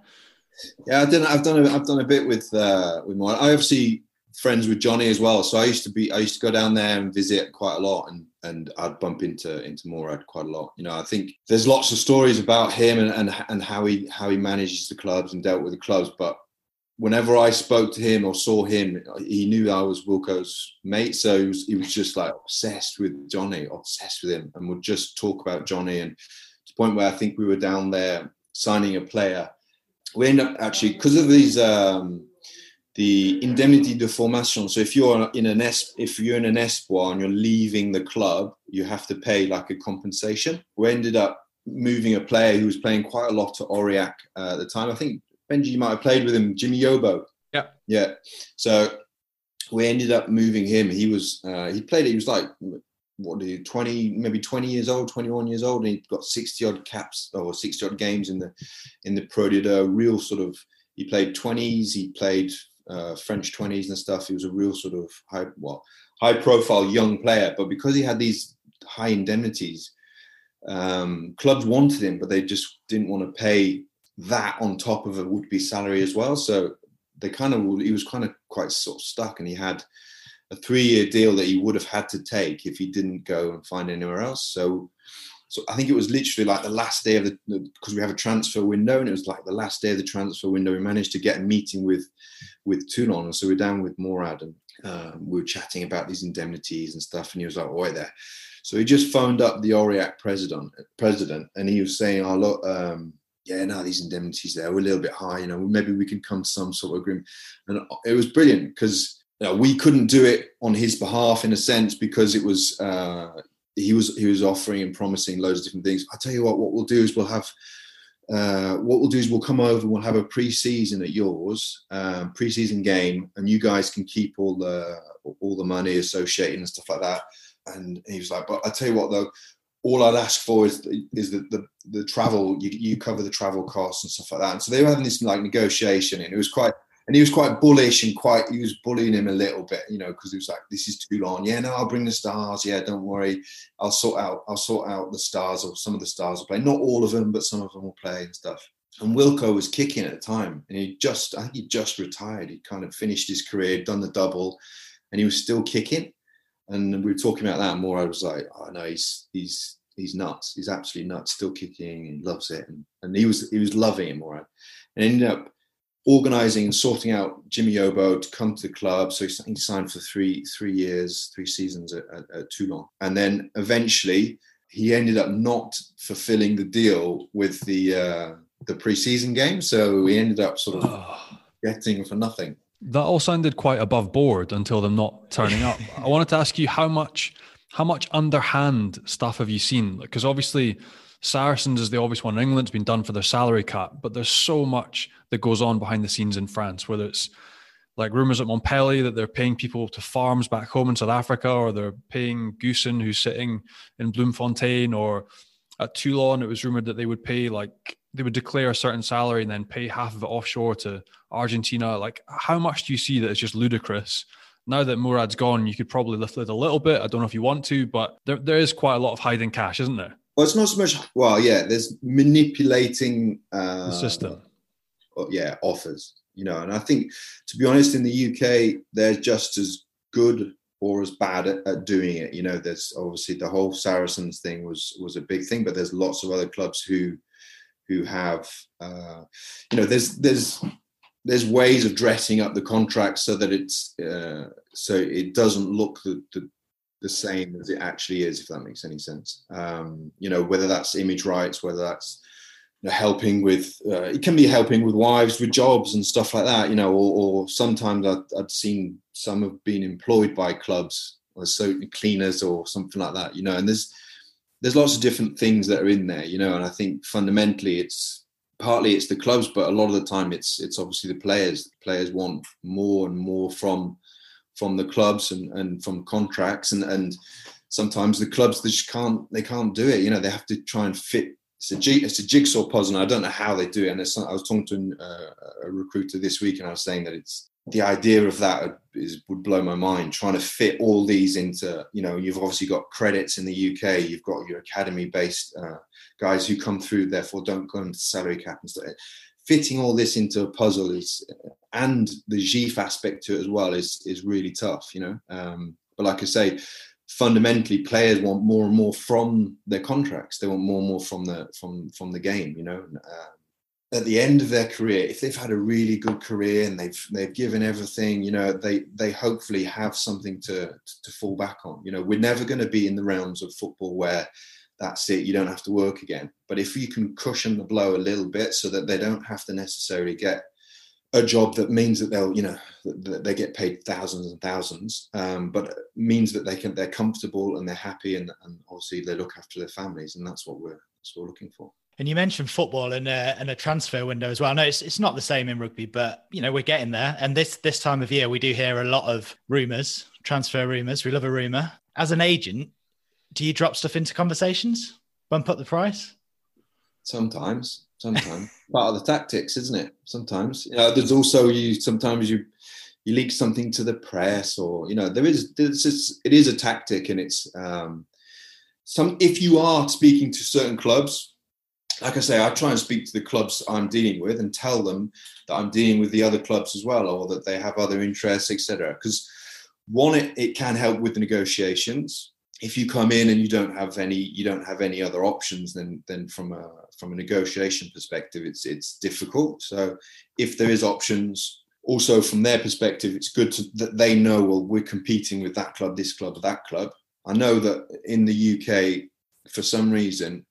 Yeah, I done. I've done. A, I've done a bit with uh, with Mourad. I obviously friends with Johnny as well. So I used to be. I used to go down there and visit quite a lot, and and I'd bump into into Mourad quite a lot. You know, I think there's lots of stories about him and and and how he how he manages the clubs and dealt with the clubs, but whenever I spoke to him or saw him, he knew I was Wilko's mate. So he was, he was just like obsessed with Johnny, obsessed with him, and would just talk about Johnny. And to the point where I think we were down there signing a player. We end up actually because of these um, the indemnity de formation. So if you're in an es- if you're in an espoir and you're leaving the club, you have to pay like a compensation. We ended up moving a player who was playing quite a lot to Aurillac uh, at the time. I think Benji, you might have played with him, Jimmy Yobo. Yeah. Yeah. So we ended up moving him. He was, uh, he played, he was like, what did he, 20, maybe 20 years old, 21 years old, and he got 60 odd caps or 60 odd games in the, in the Pro A real sort of, he played 20s, he played uh, French 20s and stuff. He was a real sort of high, well, high profile young player, but because he had these high indemnities, um, clubs wanted him, but they just didn't want to pay that on top of a would-be salary as well. So they kind of he was kind of quite sort of stuck, and he had a three-year deal that he would have had to take if he didn't go and find anywhere else. So. So I think it was literally like the last day of the because we have a transfer window, and it was like the last day of the transfer window. We managed to get a meeting with with Toulon, and so we're down with Mourad, and um, we were chatting about these indemnities and stuff. And he was like, "Oh, there." So he just phoned up the Aurillac president, president, and he was saying, "Oh, look, um, yeah, now these indemnities there were a little bit high. You know, maybe we can come to some sort of agreement. And it was brilliant because you know, we couldn't do it on his behalf in a sense because it was uh, he was he was offering and promising loads of different things. I tell you what, what we'll do is we'll have uh, what we'll do is we'll come over and we'll have a pre-season at yours, um, pre-season game, and you guys can keep all the all the money associated and stuff like that. And he was like, but I tell you what though, all I'd ask for is is that the the travel you, you cover the travel costs and stuff like that. And so they were having this like negotiation, and it was quite and he was quite bullish and quite he was bullying him a little bit, you know, because he was like, "This is too long." Yeah, no, I'll bring the stars. Yeah, don't worry, I'll sort out I'll sort out the stars or some of the stars will play. Not all of them, but some of them will play and stuff. And Wilko was kicking at the time, and he just I think he just retired. He kind of finished his career, done the double, and he was still kicking. And we were talking about that more. I was like, "Oh no, he's he's he's nuts. He's absolutely nuts. Still kicking and loves it." And, and he was he was loving him, all right. And ended up organizing and sorting out Jimmy Yobo to come to the club. So he signed for three three years, three seasons at, at, at Toulon, and then eventually he ended up not fulfilling the deal with the uh, the preseason game. So he ended up sort of oh. [SIGHS] getting for nothing. That all sounded quite above board until them not turning up. [LAUGHS] I wanted to ask you how much how much underhand stuff have you seen? Because obviously Saracens is the obvious one in England. It's been done for their salary cap, but there's so much that goes on behind the scenes in France, whether it's like rumors at Montpellier that they're paying people to farms back home in South Africa, or they're paying Goosen who's sitting in Bloemfontein, or at Toulon, it was rumored that they would pay like they would declare a certain salary and then pay half of it offshore to Argentina. Like, how much do you see that it's just ludicrous? Now that Mourad's gone, you could probably lift it a little bit. I don't know if you want to, but there, there is quite a lot of hiding cash, isn't there? Well, it's not so much. Well, yeah, there's manipulating uh, the system. Yeah, offers. You know, and I think, to be honest, in the UK, they're just as good or as bad at, at, doing it. You know, there's obviously the whole Saracens thing was was a big thing, but there's lots of other clubs who who have, uh, you know, there's there's there's ways of dressing up the contract so that it's uh, so it doesn't look the, the the same as it actually is, if that makes any sense. Um, you know, whether that's image rights, whether that's you know, helping with, uh, it can be helping with wives with jobs and stuff like that. You know, or, or sometimes I've, I'd, seen some have been employed by clubs or so cleaners or something like that. You know, and there's there's lots of different things that are in there. You know, and I think fundamentally it's partly it's the clubs, but a lot of the time it's it's obviously the players. The players want more and more from from the clubs and, and from contracts. And, and sometimes the clubs they just can't they can't do it. You know they have to try and fit it's a, it's a jigsaw puzzle. And I don't know how they do it. And I was talking to uh, a recruiter this week and I was saying that it's the idea of that is would blow my mind trying to fit all these into you know you've obviously got credits in the UK you've got your academy based uh, guys who come through therefore don't go into salary cap and stuff fitting all this into a puzzle is and the JIFF aspect to it as well is is really tough, you know. Um, but like I say, fundamentally, players want more and more from their contracts. They want more and more from the from from the game, you know. Uh, at the end of their career, if they've had a really good career and they've they've given everything, you know, they they hopefully have something to to fall back on. You know, we're never going to be in the realms of football where that's it you don't have to work again but if you can cushion the blow a little bit so that they don't have to necessarily get a job that means that they'll you know that they get paid thousands and thousands um, but means that they can they're comfortable and they're happy and, and obviously they look after their families and that's what we're that's what we're looking for and you mentioned football and, uh, and a transfer window as well. No, it's, it's not the same in rugby, but you know we're getting there. And this this time of year, we do hear a lot of rumours, transfer rumours. We love a rumor. As an agent, do you drop stuff into conversations? Bump up the price? Sometimes, sometimes [LAUGHS] part of the tactics, isn't it? Sometimes, you know, there's also you. Sometimes you you leak something to the press, or you know, there is there's just, it is a tactic, and it's um, some. If you are speaking to certain clubs, like I say, I try and speak to the clubs I'm dealing with and tell them that I'm dealing with the other clubs as well, or that they have other interests, etc. Because one, it, it can help with the negotiations. If you come in and you don't have any you don't have any other options then then from a from a negotiation perspective it's it's difficult. So if there is options also from their perspective it's good to, that they know well we're competing with that club this club that club. I know that in the uk for some reason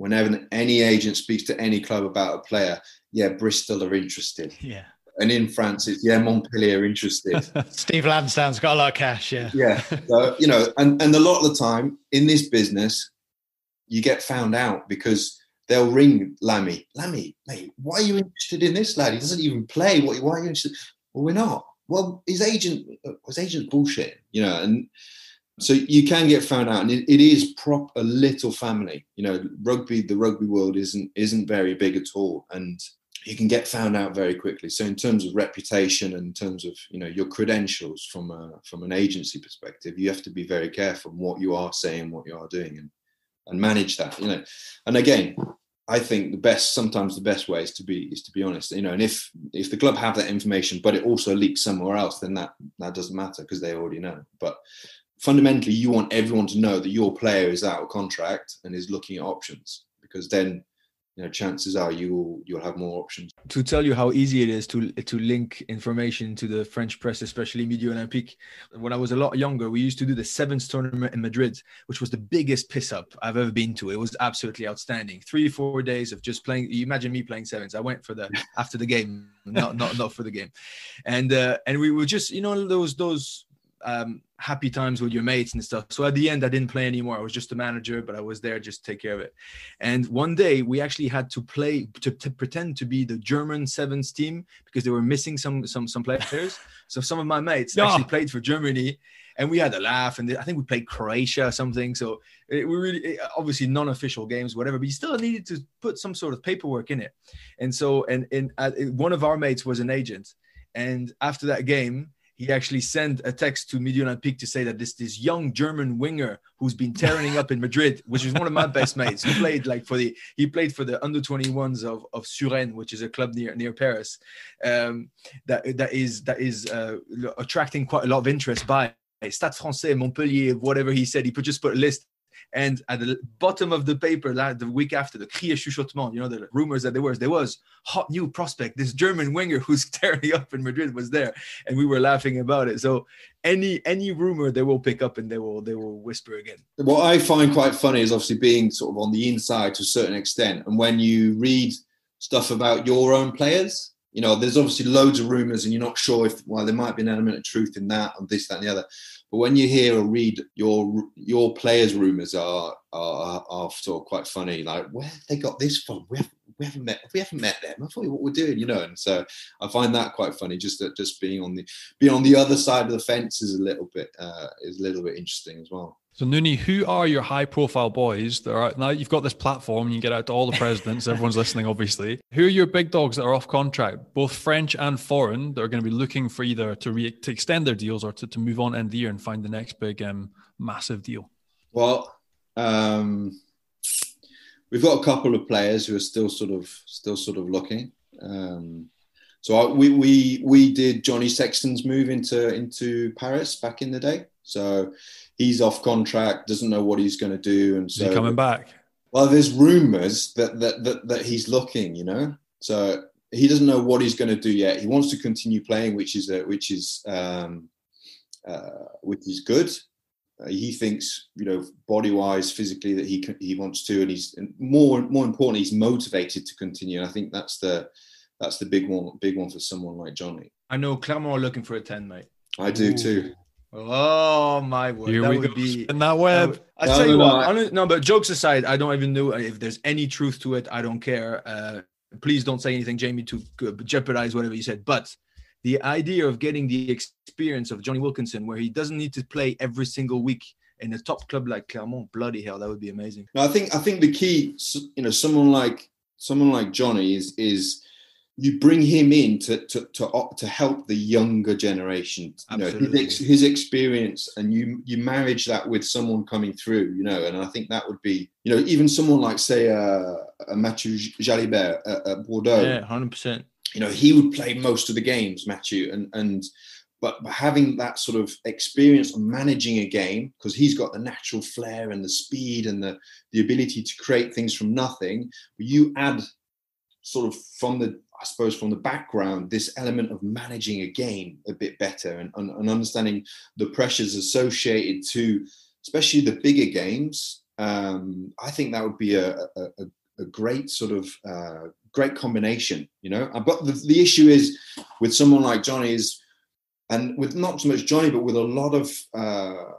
whenever any agent speaks to any club about a player yeah bristol are interested yeah and in France, it's yeah, Montpellier are interested. [LAUGHS] Steve Lansdown's got a lot of cash, yeah. Yeah, so, you know, and and a lot of the time in this business, you get found out because they'll ring Lammy, Lammy, mate, why are you interested in this lad? He doesn't even play. What? Why are you interested? Well, we're not. Well, his agent, uh, his agent's bullshit, you know, and so you can get found out, and it, it is prop a little family. You know, rugby, the rugby world isn't isn't very big at all, and you can get found out very quickly. So in terms of reputation and in terms of you know your credentials from a from an agency perspective, you have to be very careful what you are saying, what you are doing, and and manage that. You know, and again, I think the best sometimes the best way is to be is to be honest. You know, and if if the club have that information, but it also leaks somewhere else, then that that doesn't matter because they already know. But fundamentally you want everyone to know that your player is out of contract and is looking at options because then you know chances are you will you'll have more options. To tell you how easy it is to to link information to the french press especially midi olympique when i was a lot younger we used to do the sevens tournament in madrid which was the biggest piss up i've ever been to. It was absolutely outstanding. Three four days of just playing you imagine me playing sevens. I went for the after the game not not not for the game. And uh and we were just you know those those um, happy times with your mates and stuff. So at the end, I didn't play anymore. I was just a manager, but I was there just to take care of it. And one day we actually had to play to, to pretend to be the German sevens team because they were missing some some some players. so some of my mates yeah. actually played for Germany. And we had a laugh, and I think we played Croatia or something. So it, we really, obviously, non-official games, whatever. But you still needed to put some sort of paperwork in it. And so, and and uh, one of our mates was an agent. And after that game, he actually sent a text to Midi Olympique to say that this this young German winger who's been tearing up in Madrid, which is one of my best mates, he played like for the he played for the under 21s of of Suresnes, which is a club near near Paris, um, that that is that is uh, attracting quite a lot of interest by Stade Français, Montpellier, whatever he said. He put just put a list and at the bottom of the paper, the week after, the Crie Chuchotement, you know, the rumors that there was, there was hot new prospect. This German winger [LAUGHS] who's tearing up in Madrid was there, and we were laughing about it. So any any rumor they will pick up and they will they will whisper again. What I find quite funny is obviously being sort of on the inside to a certain extent, and when you read stuff about your own players, you know, there's obviously loads of rumors, and you're not sure if well there might be an element of truth in that, and this, that, and the other. But when you hear or read your your players' rumors are are, are sort of quite funny. Like where they got this from? We haven't, we haven't met we haven't met them. I thought what we're doing, you know. And so I find that quite funny. Just that just being on the being on the other side of the fence is a little bit uh, is a little bit interesting as well. So Nooni, who are your high profile boys that are now you've got this platform, you can get out to all the presidents, everyone's listening, obviously. Who are your big dogs that are off contract, both French and foreign, that are going to be looking for either to re- to extend their deals or to, to move on end the year and find the next big um, massive deal? Well, um, we've got a couple of players who are still sort of still sort of looking. Um, so I, we we we did Johnny Sexton's move into into Paris back in the day. So he's off contract, doesn't know what he's going to do, and so he coming back. Well, there's rumours that, that that that he's looking, you know. So he doesn't know what he's going to do yet. He wants to continue playing, which is a, which is um, uh, which is good. Uh, he thinks, you know, body wise, physically, that he can, he wants to, and he's and more more importantly, he's motivated to continue. And I think that's the that's the big one, big one for someone like Johnny. I know Clermont are looking for a ten, mate. I do Ooh. too. Oh my word! Here that we would go. be in that web. I tell you what. no, but jokes aside, I don't even know if there's any truth to it. I don't care. Uh, please don't say anything, Jamie, to jeopardize whatever you said. But the idea of getting the experience of Jonny Wilkinson, where he doesn't need to play every single week in a top club like Clermont, bloody hell, that would be amazing. No, I think I think the key, you know, someone like someone like Johnny is is you bring him in to to to, to help the younger generation. You know his, his, experience and you you marriage that with someone coming through you know and i think that would be you know even someone like say uh, a matthieu jalibert at, at bordeaux. Yeah 100% you know he would play most of the games Matthew, and and but having that sort of experience of managing a game because he's got the natural flair and the speed and the the ability to create things from nothing you add sort of from the I suppose, from the background, this element of managing a game a bit better and, and, and understanding the pressures associated to, especially the bigger games. Um, I think that would be a, a, a great sort of uh, great combination, you know. Uh, but the, the issue is with someone like Johnny is, and with not so much Johnny, but with a lot of uh,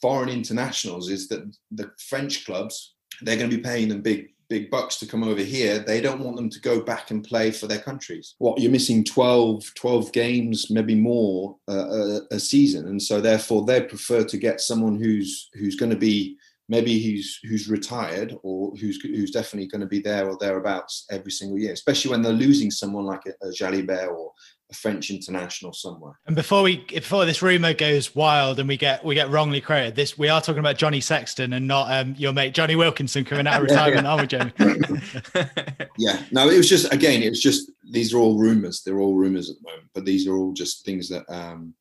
foreign internationals, is that the French clubs they're going to be paying them big big bucks to come over here. They don't want them to go back and play for their countries. What you're missing 12 12 games maybe more uh, a, a, season. And so therefore they prefer to get someone who's who's going to be maybe who's who's retired or who's who's definitely going to be there or thereabouts every single year, especially when they're losing someone like a, a Jalibert or a French international somewhere. And before we before this rumor goes wild and we get we get wrongly credited, this we are talking about Johnny Sexton and not um, your mate Jonny Wilkinson coming out of [LAUGHS] retirement, yeah, yeah. aren't we, Jamie? [LAUGHS] yeah. No, it was just again, it was just these are all rumors. They're all rumors at the moment, but these are all just things that um,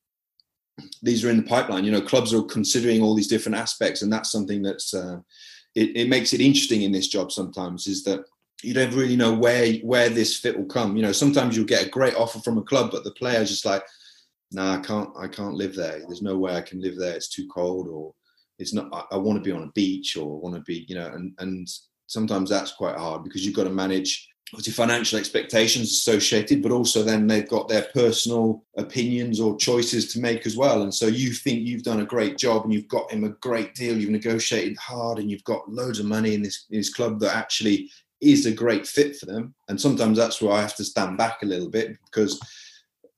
these are in the pipeline. You know, clubs are considering all these different aspects, and that's something that's uh, it, it makes it interesting in this job. Sometimes is that you don't really know where where this fit will come. You know, sometimes you'll get a great offer from a club, but the player's just like, "Nah, I can't. I can't live there. There's no way I can live there. It's too cold, or it's not. I, I want to be on a beach, or want to be, you know." And and sometimes that's quite hard because you've got to manage obviously financial expectations associated, but also then they've got their personal opinions or choices to make as well. And so you think you've done a great job and you've got him a great deal, you've negotiated hard and you've got loads of money in this, in this club that actually is a great fit for them. And sometimes that's where I have to stand back a little bit because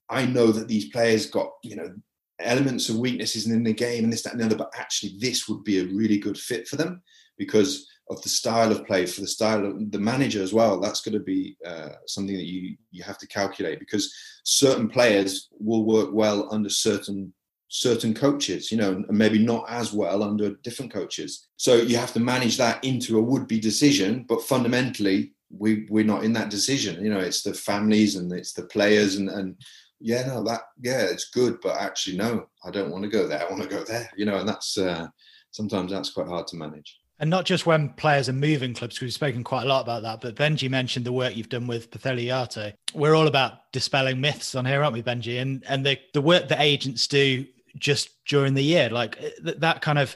I know that these players got, you know, elements of weaknesses in the game and this, that, and the other, but actually this would be a really good fit for them because of the style of play, for the style of the manager as well. That's going to be uh, something that you you have to calculate because certain players will work well under certain certain coaches, you know, and maybe not as well under different coaches. So you have to manage that into a would-be decision, but fundamentally we we're not in that decision. You know, it's the families and it's the players and and yeah, no, that yeah, it's good, but actually no, I don't want to go there. I want to go there. You know, and that's uh, sometimes that's quite hard to manage. And not just when players are moving clubs, because we've spoken quite a lot about that. But Benji mentioned the work you've done with Peceli Yato. We're all about dispelling myths on here, aren't we, Benji? And and the the work that agents do just during the year, like uh, that kind of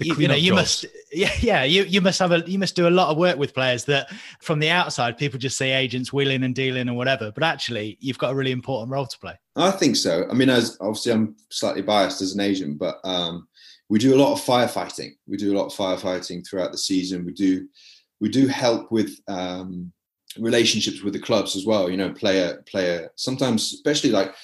you, you, know you jobs. must [LAUGHS] yeah yeah you, you must have a you must do a lot of work with players that from the outside people just see agents wheeling and dealing and whatever but actually you've got a really important role to play i think so i mean as obviously i'm slightly biased as an agent but um we do a lot of firefighting. We do a lot of firefighting throughout the season. We do we do help with um, relationships with the clubs as well. You know, player player sometimes, especially like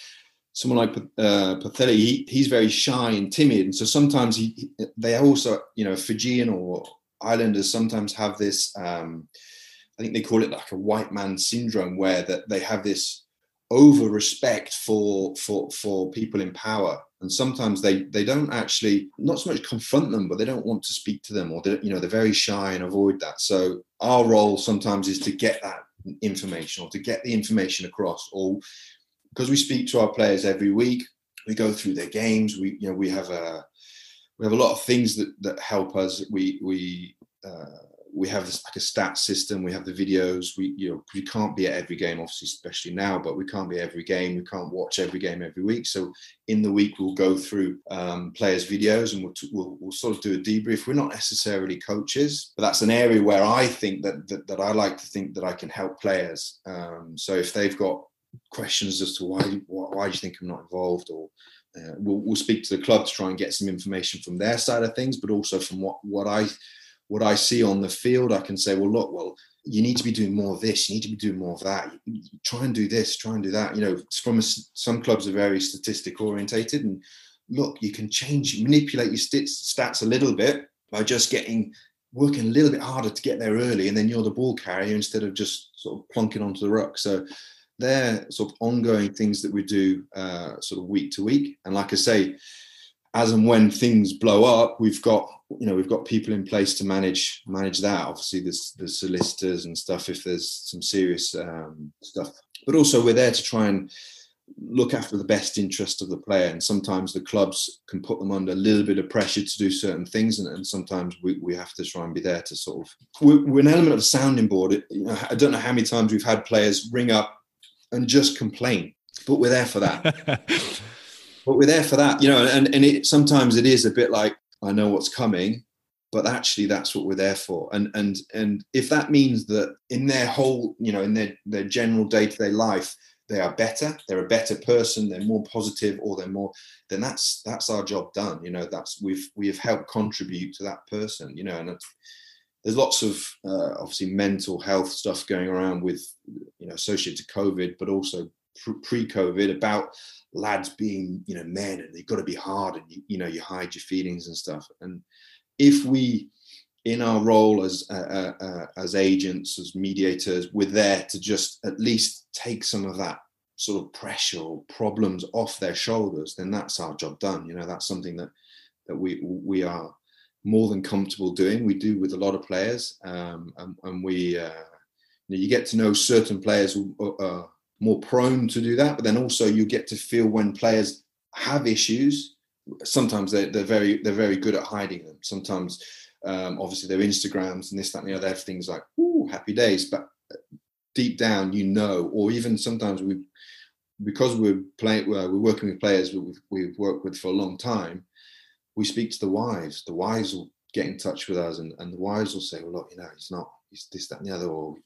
someone like uh, he, he's very shy and timid, and so sometimes he they also you know Fijian or Islanders sometimes have this. Um, I think they call it like a white man syndrome, where that they have this over respect for for for people in power and sometimes they they don't actually not so much confront them but they don't want to speak to them or they, you know they're very shy and avoid that. So our role sometimes is to get that information or to get the information across or because we speak to our players every week. We go through their games. We you know we have a we have a lot of things that that help us. We we uh, we have this like a stat system we have the videos we you know we can't be at every game obviously especially now but we can't be every game we can't watch every game every week. So in the week we'll go through um, players videos and we'll, we'll, we'll sort of do a debrief. We're not necessarily coaches but that's an area where i think that that, that i like to think that i can help players. Um, so if they've got questions as to why why, why do you think i'm not involved or uh, we'll, we'll speak to the club to try and get some information from their side of things but also from what what i what I see on the field, I can say, well, look, well, you need to be doing more of this, you need to be doing more of that. Try and do this, try and do that. You know, from some clubs are very statistic orientated, and look, you can change, manipulate your stats a little bit by just getting working a little bit harder to get there early, and then you're the ball carrier instead of just sort of plonking onto the ruck. So they're sort of ongoing things that we do uh, sort of week to week. And like I say, as and when things blow up, we've got you know we've got people in place to manage manage that. Obviously, there's the solicitors and stuff if there's some serious um, stuff, but also we're there to try and look after the best interest of the player. And sometimes the clubs can put them under a little bit of pressure to do certain things, and, and sometimes we, we have to try and be there to sort of we're, we're an element of a sounding board. It, you know, I don't know how many times we've had players ring up and just complain, but we're there for that. [LAUGHS] but we're there for that, you know. And and it sometimes it is a bit like I know what's coming, but actually that's what we're there for. And and and if that means that in their whole you know in their their general day-to-day life they are better they're a better person they're more positive or they're more then that's that's our job done. You know that's we've we have helped contribute to that person you know and there's lots of uh, obviously mental health stuff going around with you know associated to covid but also pre-covid about lads being you know men and they've got to be hard and you, you know you hide your feelings and stuff. And if we in our role as uh, uh, uh, as agents as mediators we're there to just at least take some of that sort of pressure or problems off their shoulders then that's our job done. You know that's something that that we we are more than comfortable doing. We do with a lot of players um, and, and, we uh, you, know, you, get to know certain players who are more prone to do that but then also you get to feel when players have issues sometimes they're, they're very they're very good at hiding them. Sometimes, um, obviously, their Instagrams and this, that, and the other things like "ooh, happy days," but deep down, you know, or even sometimes we, because we're playing, we're working with players we've, we've worked with for a long time. We speak to the wives. The wives will get in touch with us, and, and the wives will say, "Well, look, you know, he's not, he's this, that, and the other," or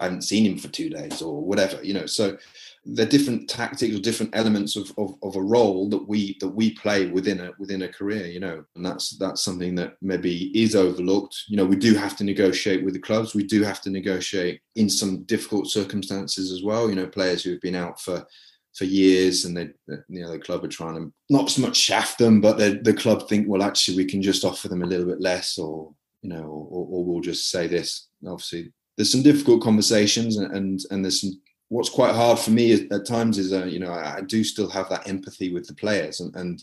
I haven't seen him for two days or whatever, you know. So they're different tactics or different elements of, of, of, a role that we that we play within a within a career, you know. And that's that's something that maybe is overlooked. You know, we do have to negotiate with the clubs. We do have to negotiate in some difficult circumstances as well. You know, players who have been out for for years and they you know the club are trying to not so much shaft them, but the club think, well, actually we can just offer them a little bit less or you know, or, or we'll just say this. Obviously, there's some difficult conversations and and, and there's some what's quite hard for me at, at times is uh, you know I, I, do still have that empathy with the players and and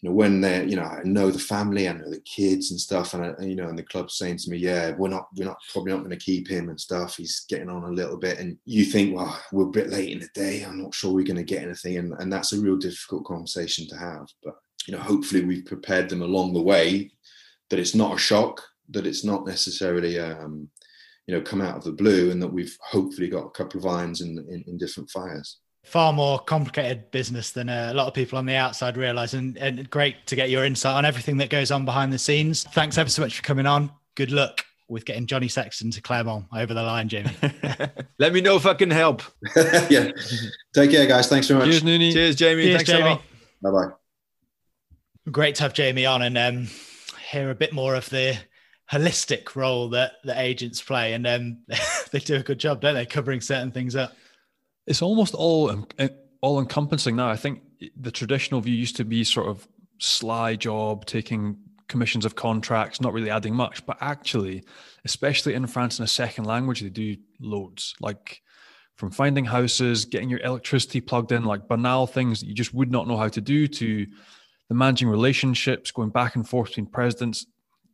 you know when they're you know I know the family I know the kids and stuff and I, you know and the club's saying to me yeah we're not we're not probably not going to keep him and stuff. He's getting on a little bit. And you think well we're a bit late in the day. I'm not sure we're going to get anything. And, and that's a real difficult conversation to have. But you know hopefully we've prepared them along the way that it's not a shock that it's not necessarily um, you know come out of the blue and that we've hopefully got a couple of irons in, in, in different fires far more complicated business than a lot of people on the outside realize and, and great to get your insight on everything that goes on behind the scenes thanks ever so much for coming on good luck with getting Johnny Sexton to Clermont over the line, Jamie. [LAUGHS] Let me know if I can help. [LAUGHS] yeah. Take care, guys. Thanks very much. Cheers, Nooney. Cheers, Jamie. Cheers, Thanks Jamie. Bye bye. Great to have Jamie on and um, hear a bit more of the holistic role that the agents play, and um, [LAUGHS] they do a good job, don't they, covering certain things up. It's almost all all encompassing now. I think the traditional view used to be sort of sly job, taking commissions of contracts, not really adding much. But actually, especially in France in a second language, they do loads. Like from finding houses, getting your electricity plugged in, like banal things that you just would not know how to do, to the managing relationships, going back and forth between presidents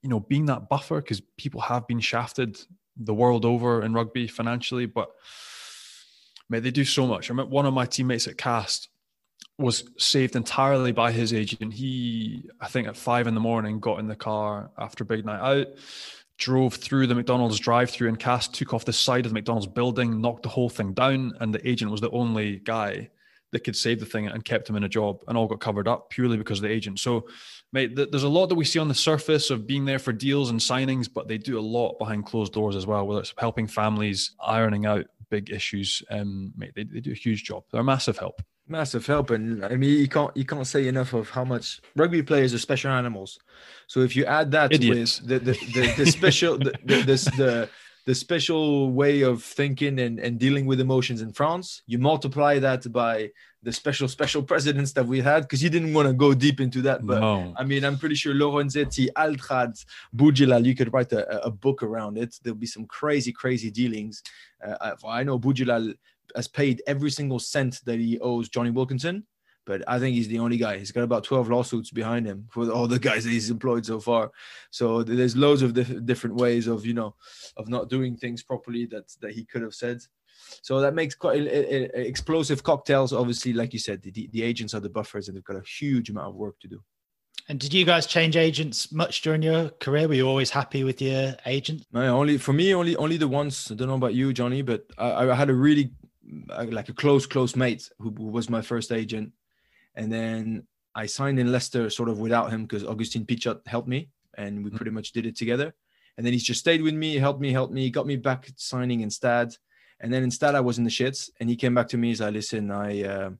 you know, being that buffer because people have been shafted the world over in rugby financially, but mate, they do so much. I remember one of my teammates at Castres was saved entirely by his agent. He, I think, at five in the morning, got in the car after big night out, drove through the McDonald's drive-through and Cast, took off the side of the McDonald's building, knocked the whole thing down, and the agent was the only guy that could save the thing and kept him in a job, and all got covered up purely because of the agent. So mate, there's a lot that we see on the surface of being there for deals and signings, but they do a lot behind closed doors as well, whether it's helping families, ironing out big issues. Um, mate, they, they do a huge job. They're a massive help. Massive help, and I mean, you can't you can't say enough of how much rugby players are special animals. So if you add that Idiots. with the the, the, the special the, the, this the the special way of thinking and, and dealing with emotions in France. You multiply that by the special special presidents that we had because you didn't want to go deep into that. But no. I mean, I'm pretty sure Lorenzetti, Altrad, Boudjellal, you could write a, a, book around it. There'll be some crazy, crazy dealings. Uh, I know Boudjellal has paid every single cent that he owes Jonny Wilkinson but I think he's the only guy. He's got about 12 lawsuits behind him for all the guys that he's employed so far. So there's loads of dif- different ways of, you know, of not doing things properly that, that he could have said. So that makes quite a, a, a explosive cocktails. Obviously, like you said, the, the agents are the buffers and they've got a huge amount of work to do. And did you guys change agents much during your career? Were you always happy with your agent? No, only for me, only only the ones. I don't know about you, Johnny, but I, I had a really like a close close mate who, who was my first agent and then I signed in Leicester sort of without him because Agustín Pichot helped me. and we pretty much did it together. And then he's just stayed with me, helped me, helped me, got me back signing instead. And then instead, I was in the shits, and he came back to me. He's like, "Listen, I." Uh,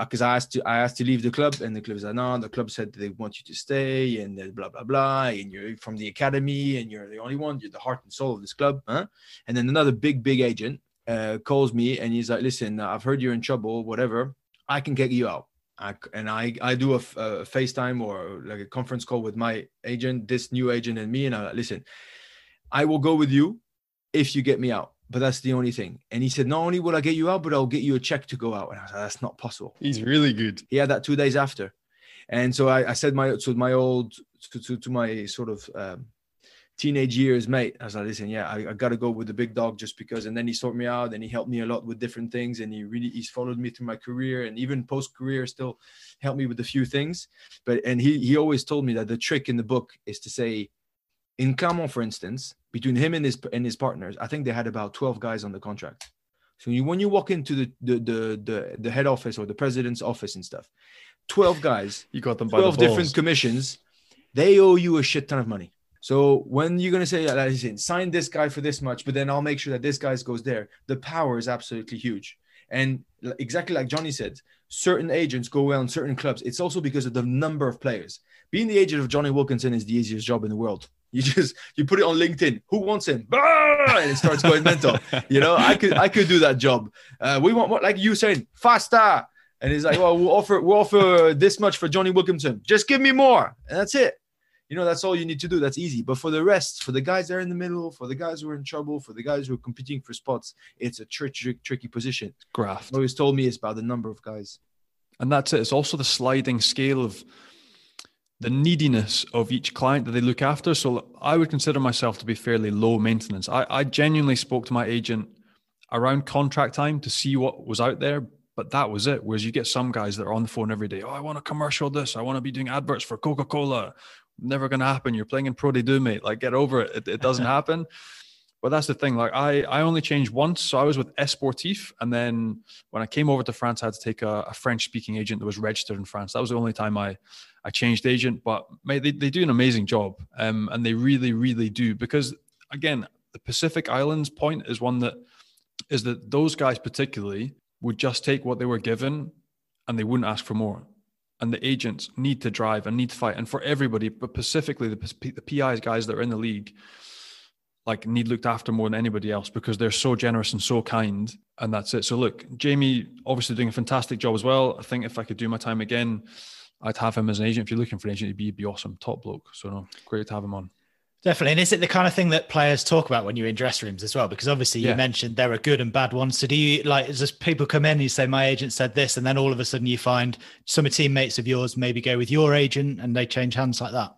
because I asked to I asked to leave the club, and the club said no. The club said they want you to stay, and blah blah blah. And you're from the academy, and you're the only one. You're the heart and soul of this club, huh? And then another big big agent uh, calls me, and he's like, "Listen, I've heard you're in trouble. Whatever, I can get you out." I, and I I do a, a FaceTime or like a conference call with my agent, this new agent, and me, and I like, listen. I will go with you if you get me out but that's the only thing. And he said, not only will I get you out, but I'll get you a check to go out. And I was like, that's not possible. He's really good. He had that two days after. And so I, I said my to my old to, to, to my sort of um, teenage years, mate. I was like, listen, yeah, I, I got to go with the big dog just because. And then he sorted me out and he helped me a lot with different things. And he really he's followed me through my career and even post career still helped me with a few things. But and he he always told me that the trick in the book is to say, in Clermont, for instance, between him and his and his partners, I think they had about 12 guys on the contract. So you, when you walk into the, the the the the head office or the president's office and stuff, 12 guys, you got them 12 the different commissions, they owe you a shit ton of money. So when you're gonna say, listen, sign this guy for this much, but then I'll make sure that this guy goes there, the power is absolutely huge. And exactly like Johnny said, certain agents go well in certain clubs. It's also because of the number of players. Being the agent of Jonny Wilkinson is the easiest job in the world. You just you put it on LinkedIn. Who wants him? And it starts going mental. [LAUGHS] You know, I could I could do that job. Uh, we want what like you saying faster. And he's like, well, we'll offer we'll offer this much for Jonny Wilkinson. Just give me more, and that's it. You know, that's all you need to do. That's easy. But for the rest, for the guys that are in the middle, for the guys who are in trouble, for the guys who are competing for spots, it's a tricky, tricky position. Graft. Always told me it's about the number of guys. And that's it. It's also the sliding scale of the neediness of each client that they look after. So I would consider myself to be fairly low maintenance. I, I genuinely spoke to my agent around contract time to see what was out there, but that was it. Whereas you get some guys that are on the phone every day. Oh, I want a commercial this. I want to be doing adverts for Coca Cola. Never going to happen. You're playing in Pro D2, mate. Like, get over it. It, it doesn't [LAUGHS] happen. But that's the thing. Like I, I only changed once. So I was with Esportif, and then when I came over to France, I had to take a, a French-speaking agent that was registered in France. That was the only time I, I changed agent. But mate, they, they do an amazing job, um, and they really, really do. Because again, the Pacific Islands point is one that is that those guys particularly would just take what they were given, and they wouldn't ask for more. And the agents need to drive and need to fight, and for everybody, but specifically the, the PIs guys that are in the league like need looked after more than anybody else because they're so generous and so kind and that's it. So look jamie obviously doing a fantastic job as well. I think if i could do my time again i'd have him as an agent. If you're looking for an agent he'd be, he'd be awesome. Top bloke. So no, great to have him on Definitely. And is it the kind of thing that players talk about when you're in dress rooms as well? Because obviously you yeah. mentioned there are good and bad ones. So do you like just people come in and you say, My agent said this, and then all of a sudden you find some teammates of yours maybe go with your agent and they change hands like that?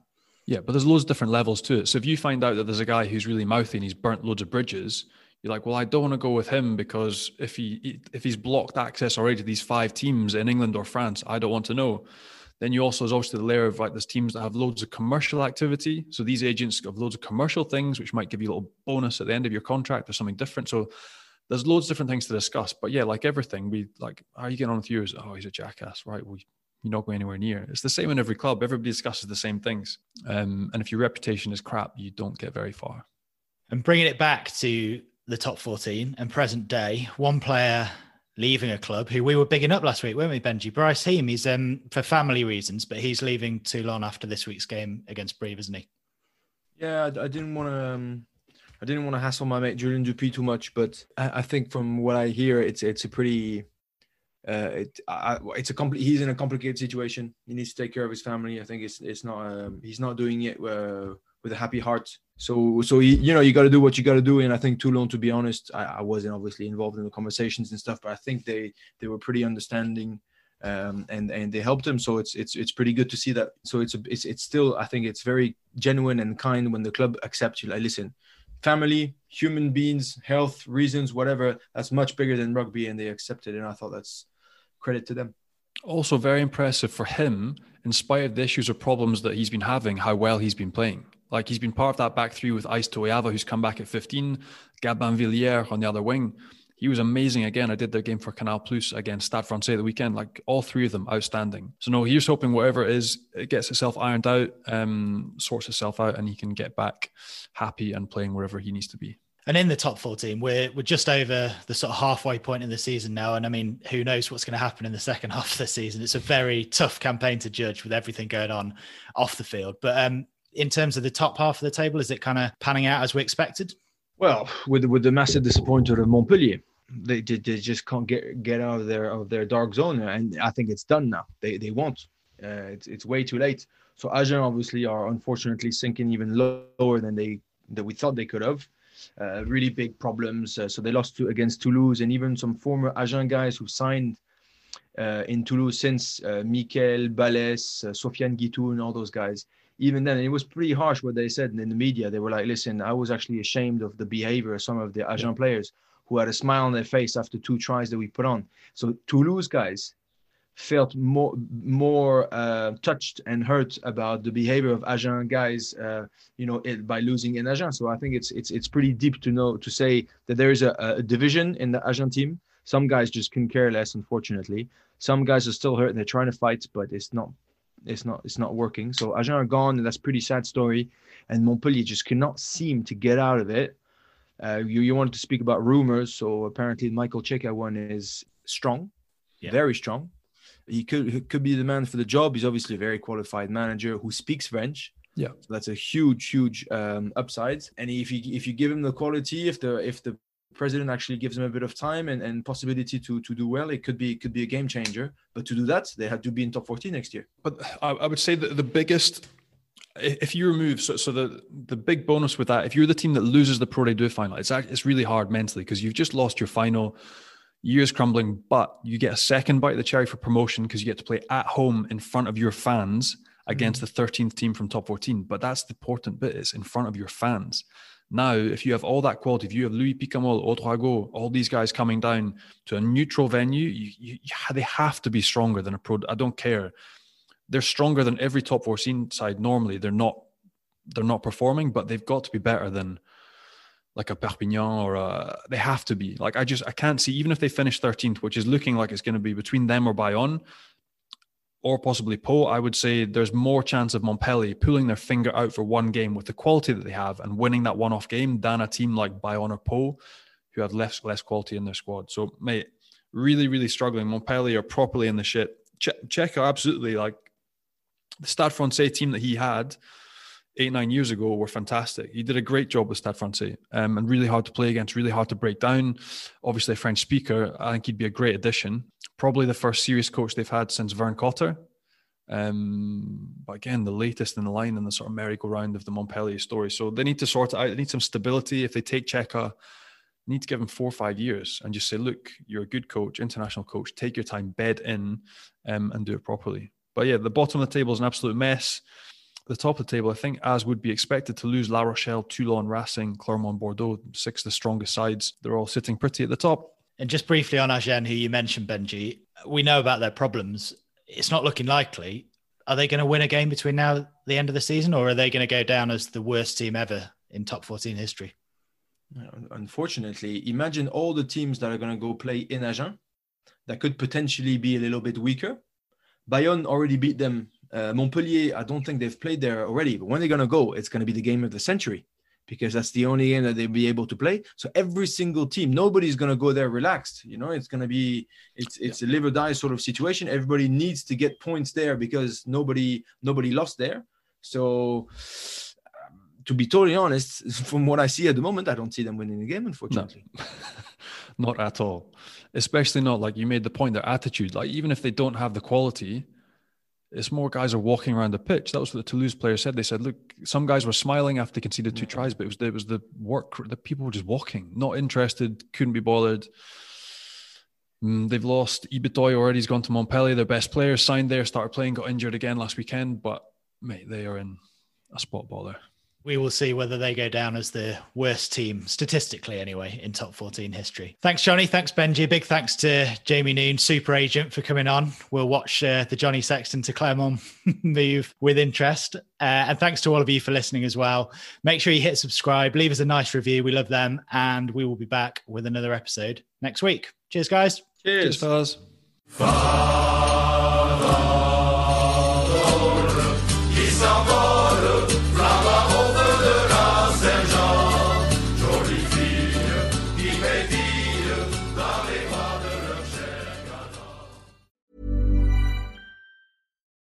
Yeah, but there's loads of different levels to it. So if you find out that there's a guy who's really mouthy and he's burnt loads of bridges, you're like, well, I don't want to go with him because if he if he's blocked access already to these five teams in England or France, I don't want to know. Then you also there's also the layer of like there's teams that have loads of commercial activity. So these agents have loads of commercial things, which might give you a little bonus at the end of your contract or something different. So there's loads of different things to discuss. But yeah, like everything, we like, how are you getting on with yours? Oh, he's a jackass, right? We you're not going anywhere near. It's the same in every club. Everybody discusses the same things. Um, and if your reputation is crap, you don't get very far. And bringing it back to the top 14 and present day, one player leaving a club who we were bigging up last week, weren't we, Benji? Bryce Heem. He's um, for family reasons, but he's leaving Toulon after this week's game against Brive, isn't he? Yeah, I, I didn't want to. Um, I didn't want to hassle my mate Julian Dupuis too much, but I, I think from what I hear, it's it's a pretty uh, it, I, it's a compl- he's in a complicated situation. He needs to take care of his family. I think it's it's not um, he's not doing it uh, with a happy heart. So so you know you got to do what you got to do. And I think Toulon, to be honest, I, I, wasn't obviously involved in the conversations and stuff, but I think they they were pretty understanding. Um, and and they helped him, so it's it's it's pretty good to see that. So it's a, it's it's still I think it's very genuine and kind when the club accepts you. Like, listen, family, human beings, health reasons, whatever. That's much bigger than rugby, and they accepted. And I thought that's credit to them. Also, very impressive for him, in spite of the issues or problems that he's been having, how well he's been playing. Like he's been part of that back three with Isaia Toeava, who's come back at 15, Gabin Villière on the other wing. He was amazing again. I did their game for Canal Plus against Stade Francais the weekend. Like all three of them, outstanding. So no, he's hoping whatever it is, it gets itself ironed out, um, sorts itself out, and he can get back happy and playing wherever he needs to be. And in the top 14, we're we're just over the sort of halfway point in the season now. And I mean, who knows what's going to happen in the second [LAUGHS] half of the season? It's a very tough campaign to judge with everything going on off the field. But um, in terms of the top half of the table, is it kind of panning out as we expected? Well, with with the massive disappointment of Montpellier, they, they, they just can't get get out of their of their dark zone, and I think it's done now. They they won't. Uh, it's it's way too late. So Agen obviously are unfortunately sinking even lower than they that we thought they could have. Uh, really big problems. Uh, so they lost to, against Toulouse, and even some former Agen guys who signed uh, in Toulouse since uh, Mikel, Balès, uh, Sofiane Guitoune, and all those guys. Even then, it was pretty harsh what they said in the media. They were like, "Listen, I was actually ashamed of the behavior of some of the Agen players who had a smile on their face after two tries that we put on." So Toulouse guys felt more more uh, touched and hurt about the behavior of Agen guys, uh, you know, it, by losing in Agen. So I think it's it's it's pretty deep to know to say that there is a, a division in the Agen team. Some guys just can care less, unfortunately. Some guys are still hurt and they're trying to fight, but it's not it's not it's not working. So Agen are gone, and that's pretty sad story. And Montpellier just cannot seem to get out of it. Uh, you you wanted to speak about rumors, so apparently Michael Cheika one is strong, yeah. very strong he could he could be the man for the job. He's obviously a very qualified manager who speaks French. Yeah, so that's a huge, huge um, upside. And if you if you give him the quality, if the if the president actually gives them a bit of time and, and possibility to to do well, it could be it could be a game changer. But to do that, they had to be in top 14 next year. But I, I would say that the biggest if you remove so, so the the big bonus with that if you're the team that loses the pro d2 final it's it's really hard mentally because you've just lost your final years crumbling, but you get a second bite of the cherry for promotion because you get to play at home in front of your fans against mm-hmm. the 13th team from top 14. But that's the important bit, is in front of your fans. Now, if you have all that quality, if you have Louis Picamoles, Ouedraogo, all these guys coming down to a neutral venue, you, you, they have to be stronger than a pro. I don't care. They're stronger than every top 14 side normally. They're not they're not performing, but they've got to be better than like a Perpignan or a, they have to be. Like I just I can't see even if they finish 13th, which is looking like it's going to be between them or Bayonne or possibly Pau, I would say there's more chance of Montpellier pulling their finger out for one game with the quality that they have and winning that one-off game than a team like Bayonne or Pau, who have less less quality in their squad. So mate, really really struggling. Montpellier are properly in the shit. Che- Cheika absolutely like the Stade Francais team that he had eight, nine years ago were fantastic. He did a great job with Stade Francais um, and really hard to play against, really hard to break down. Obviously, a French speaker, I think he'd be a great addition. Probably the first serious coach they've had since Vern Cotter. Um, but again, the latest in the line in the sort of merry-go-round of the Montpellier story. So they need to sort it out. They need some stability. If they take Cheika, need to give him four or five years and just say, look, you're a good coach, international coach. Take your time, bed in, um, and do it properly. But yeah, the bottom of the table is an absolute mess the top of the table, I think, as would be expected to lose La Rochelle, Toulon, Racing, Clermont, Bordeaux, six of the strongest sides. They're all sitting pretty at the top. And just briefly on Agen, who you mentioned, Benji, we know about their problems. It's not looking likely. Are they going to win a game between now and the end of the season, or are they going to go down as the worst team ever in top 14 history? Uh, unfortunately, imagine all the teams that are going to go play in Agen that could potentially be a little bit weaker. Bayonne already beat them uh, Montpellier, I don't think they've played there already, but when they're going to go, it's going to be the game of the century because that's the only game that they'll be able to play. So every single team, nobody's going to go there relaxed. You know, it's going to be it's it's yeah. a live or die sort of situation. Everybody needs to get points there because nobody nobody lost there. So um, to be totally honest, [LAUGHS] from what I see at the moment, I don't see them winning the game. Unfortunately, no. [LAUGHS] not at all. Especially not like you made the point. Their attitude, like even if they don't have the quality it's more guys are walking around the pitch. That was what the Toulouse players said. They said, "Look, some guys were smiling after they conceded two tries, but it was it was the work. The people were just walking, not interested, couldn't be bothered." Mm, they've lost Ibitoy already. He's gone to Montpellier. Their best players signed there, started playing, got injured again last weekend. But mate, they are in a spot bother. We will see whether they go down as the worst team, statistically anyway, in top 14 history. Thanks, Johnny. Thanks, Benji. Big thanks to Jamie Noon, super agent, for coming on. We'll watch uh, the Johnny Sexton to Clermont [LAUGHS] move with interest. Uh, and thanks to all of you for listening as well. Make sure you hit subscribe, leave us a nice review. We love them. And we will be back with another episode next week. Cheers, guys. Cheers, Cheers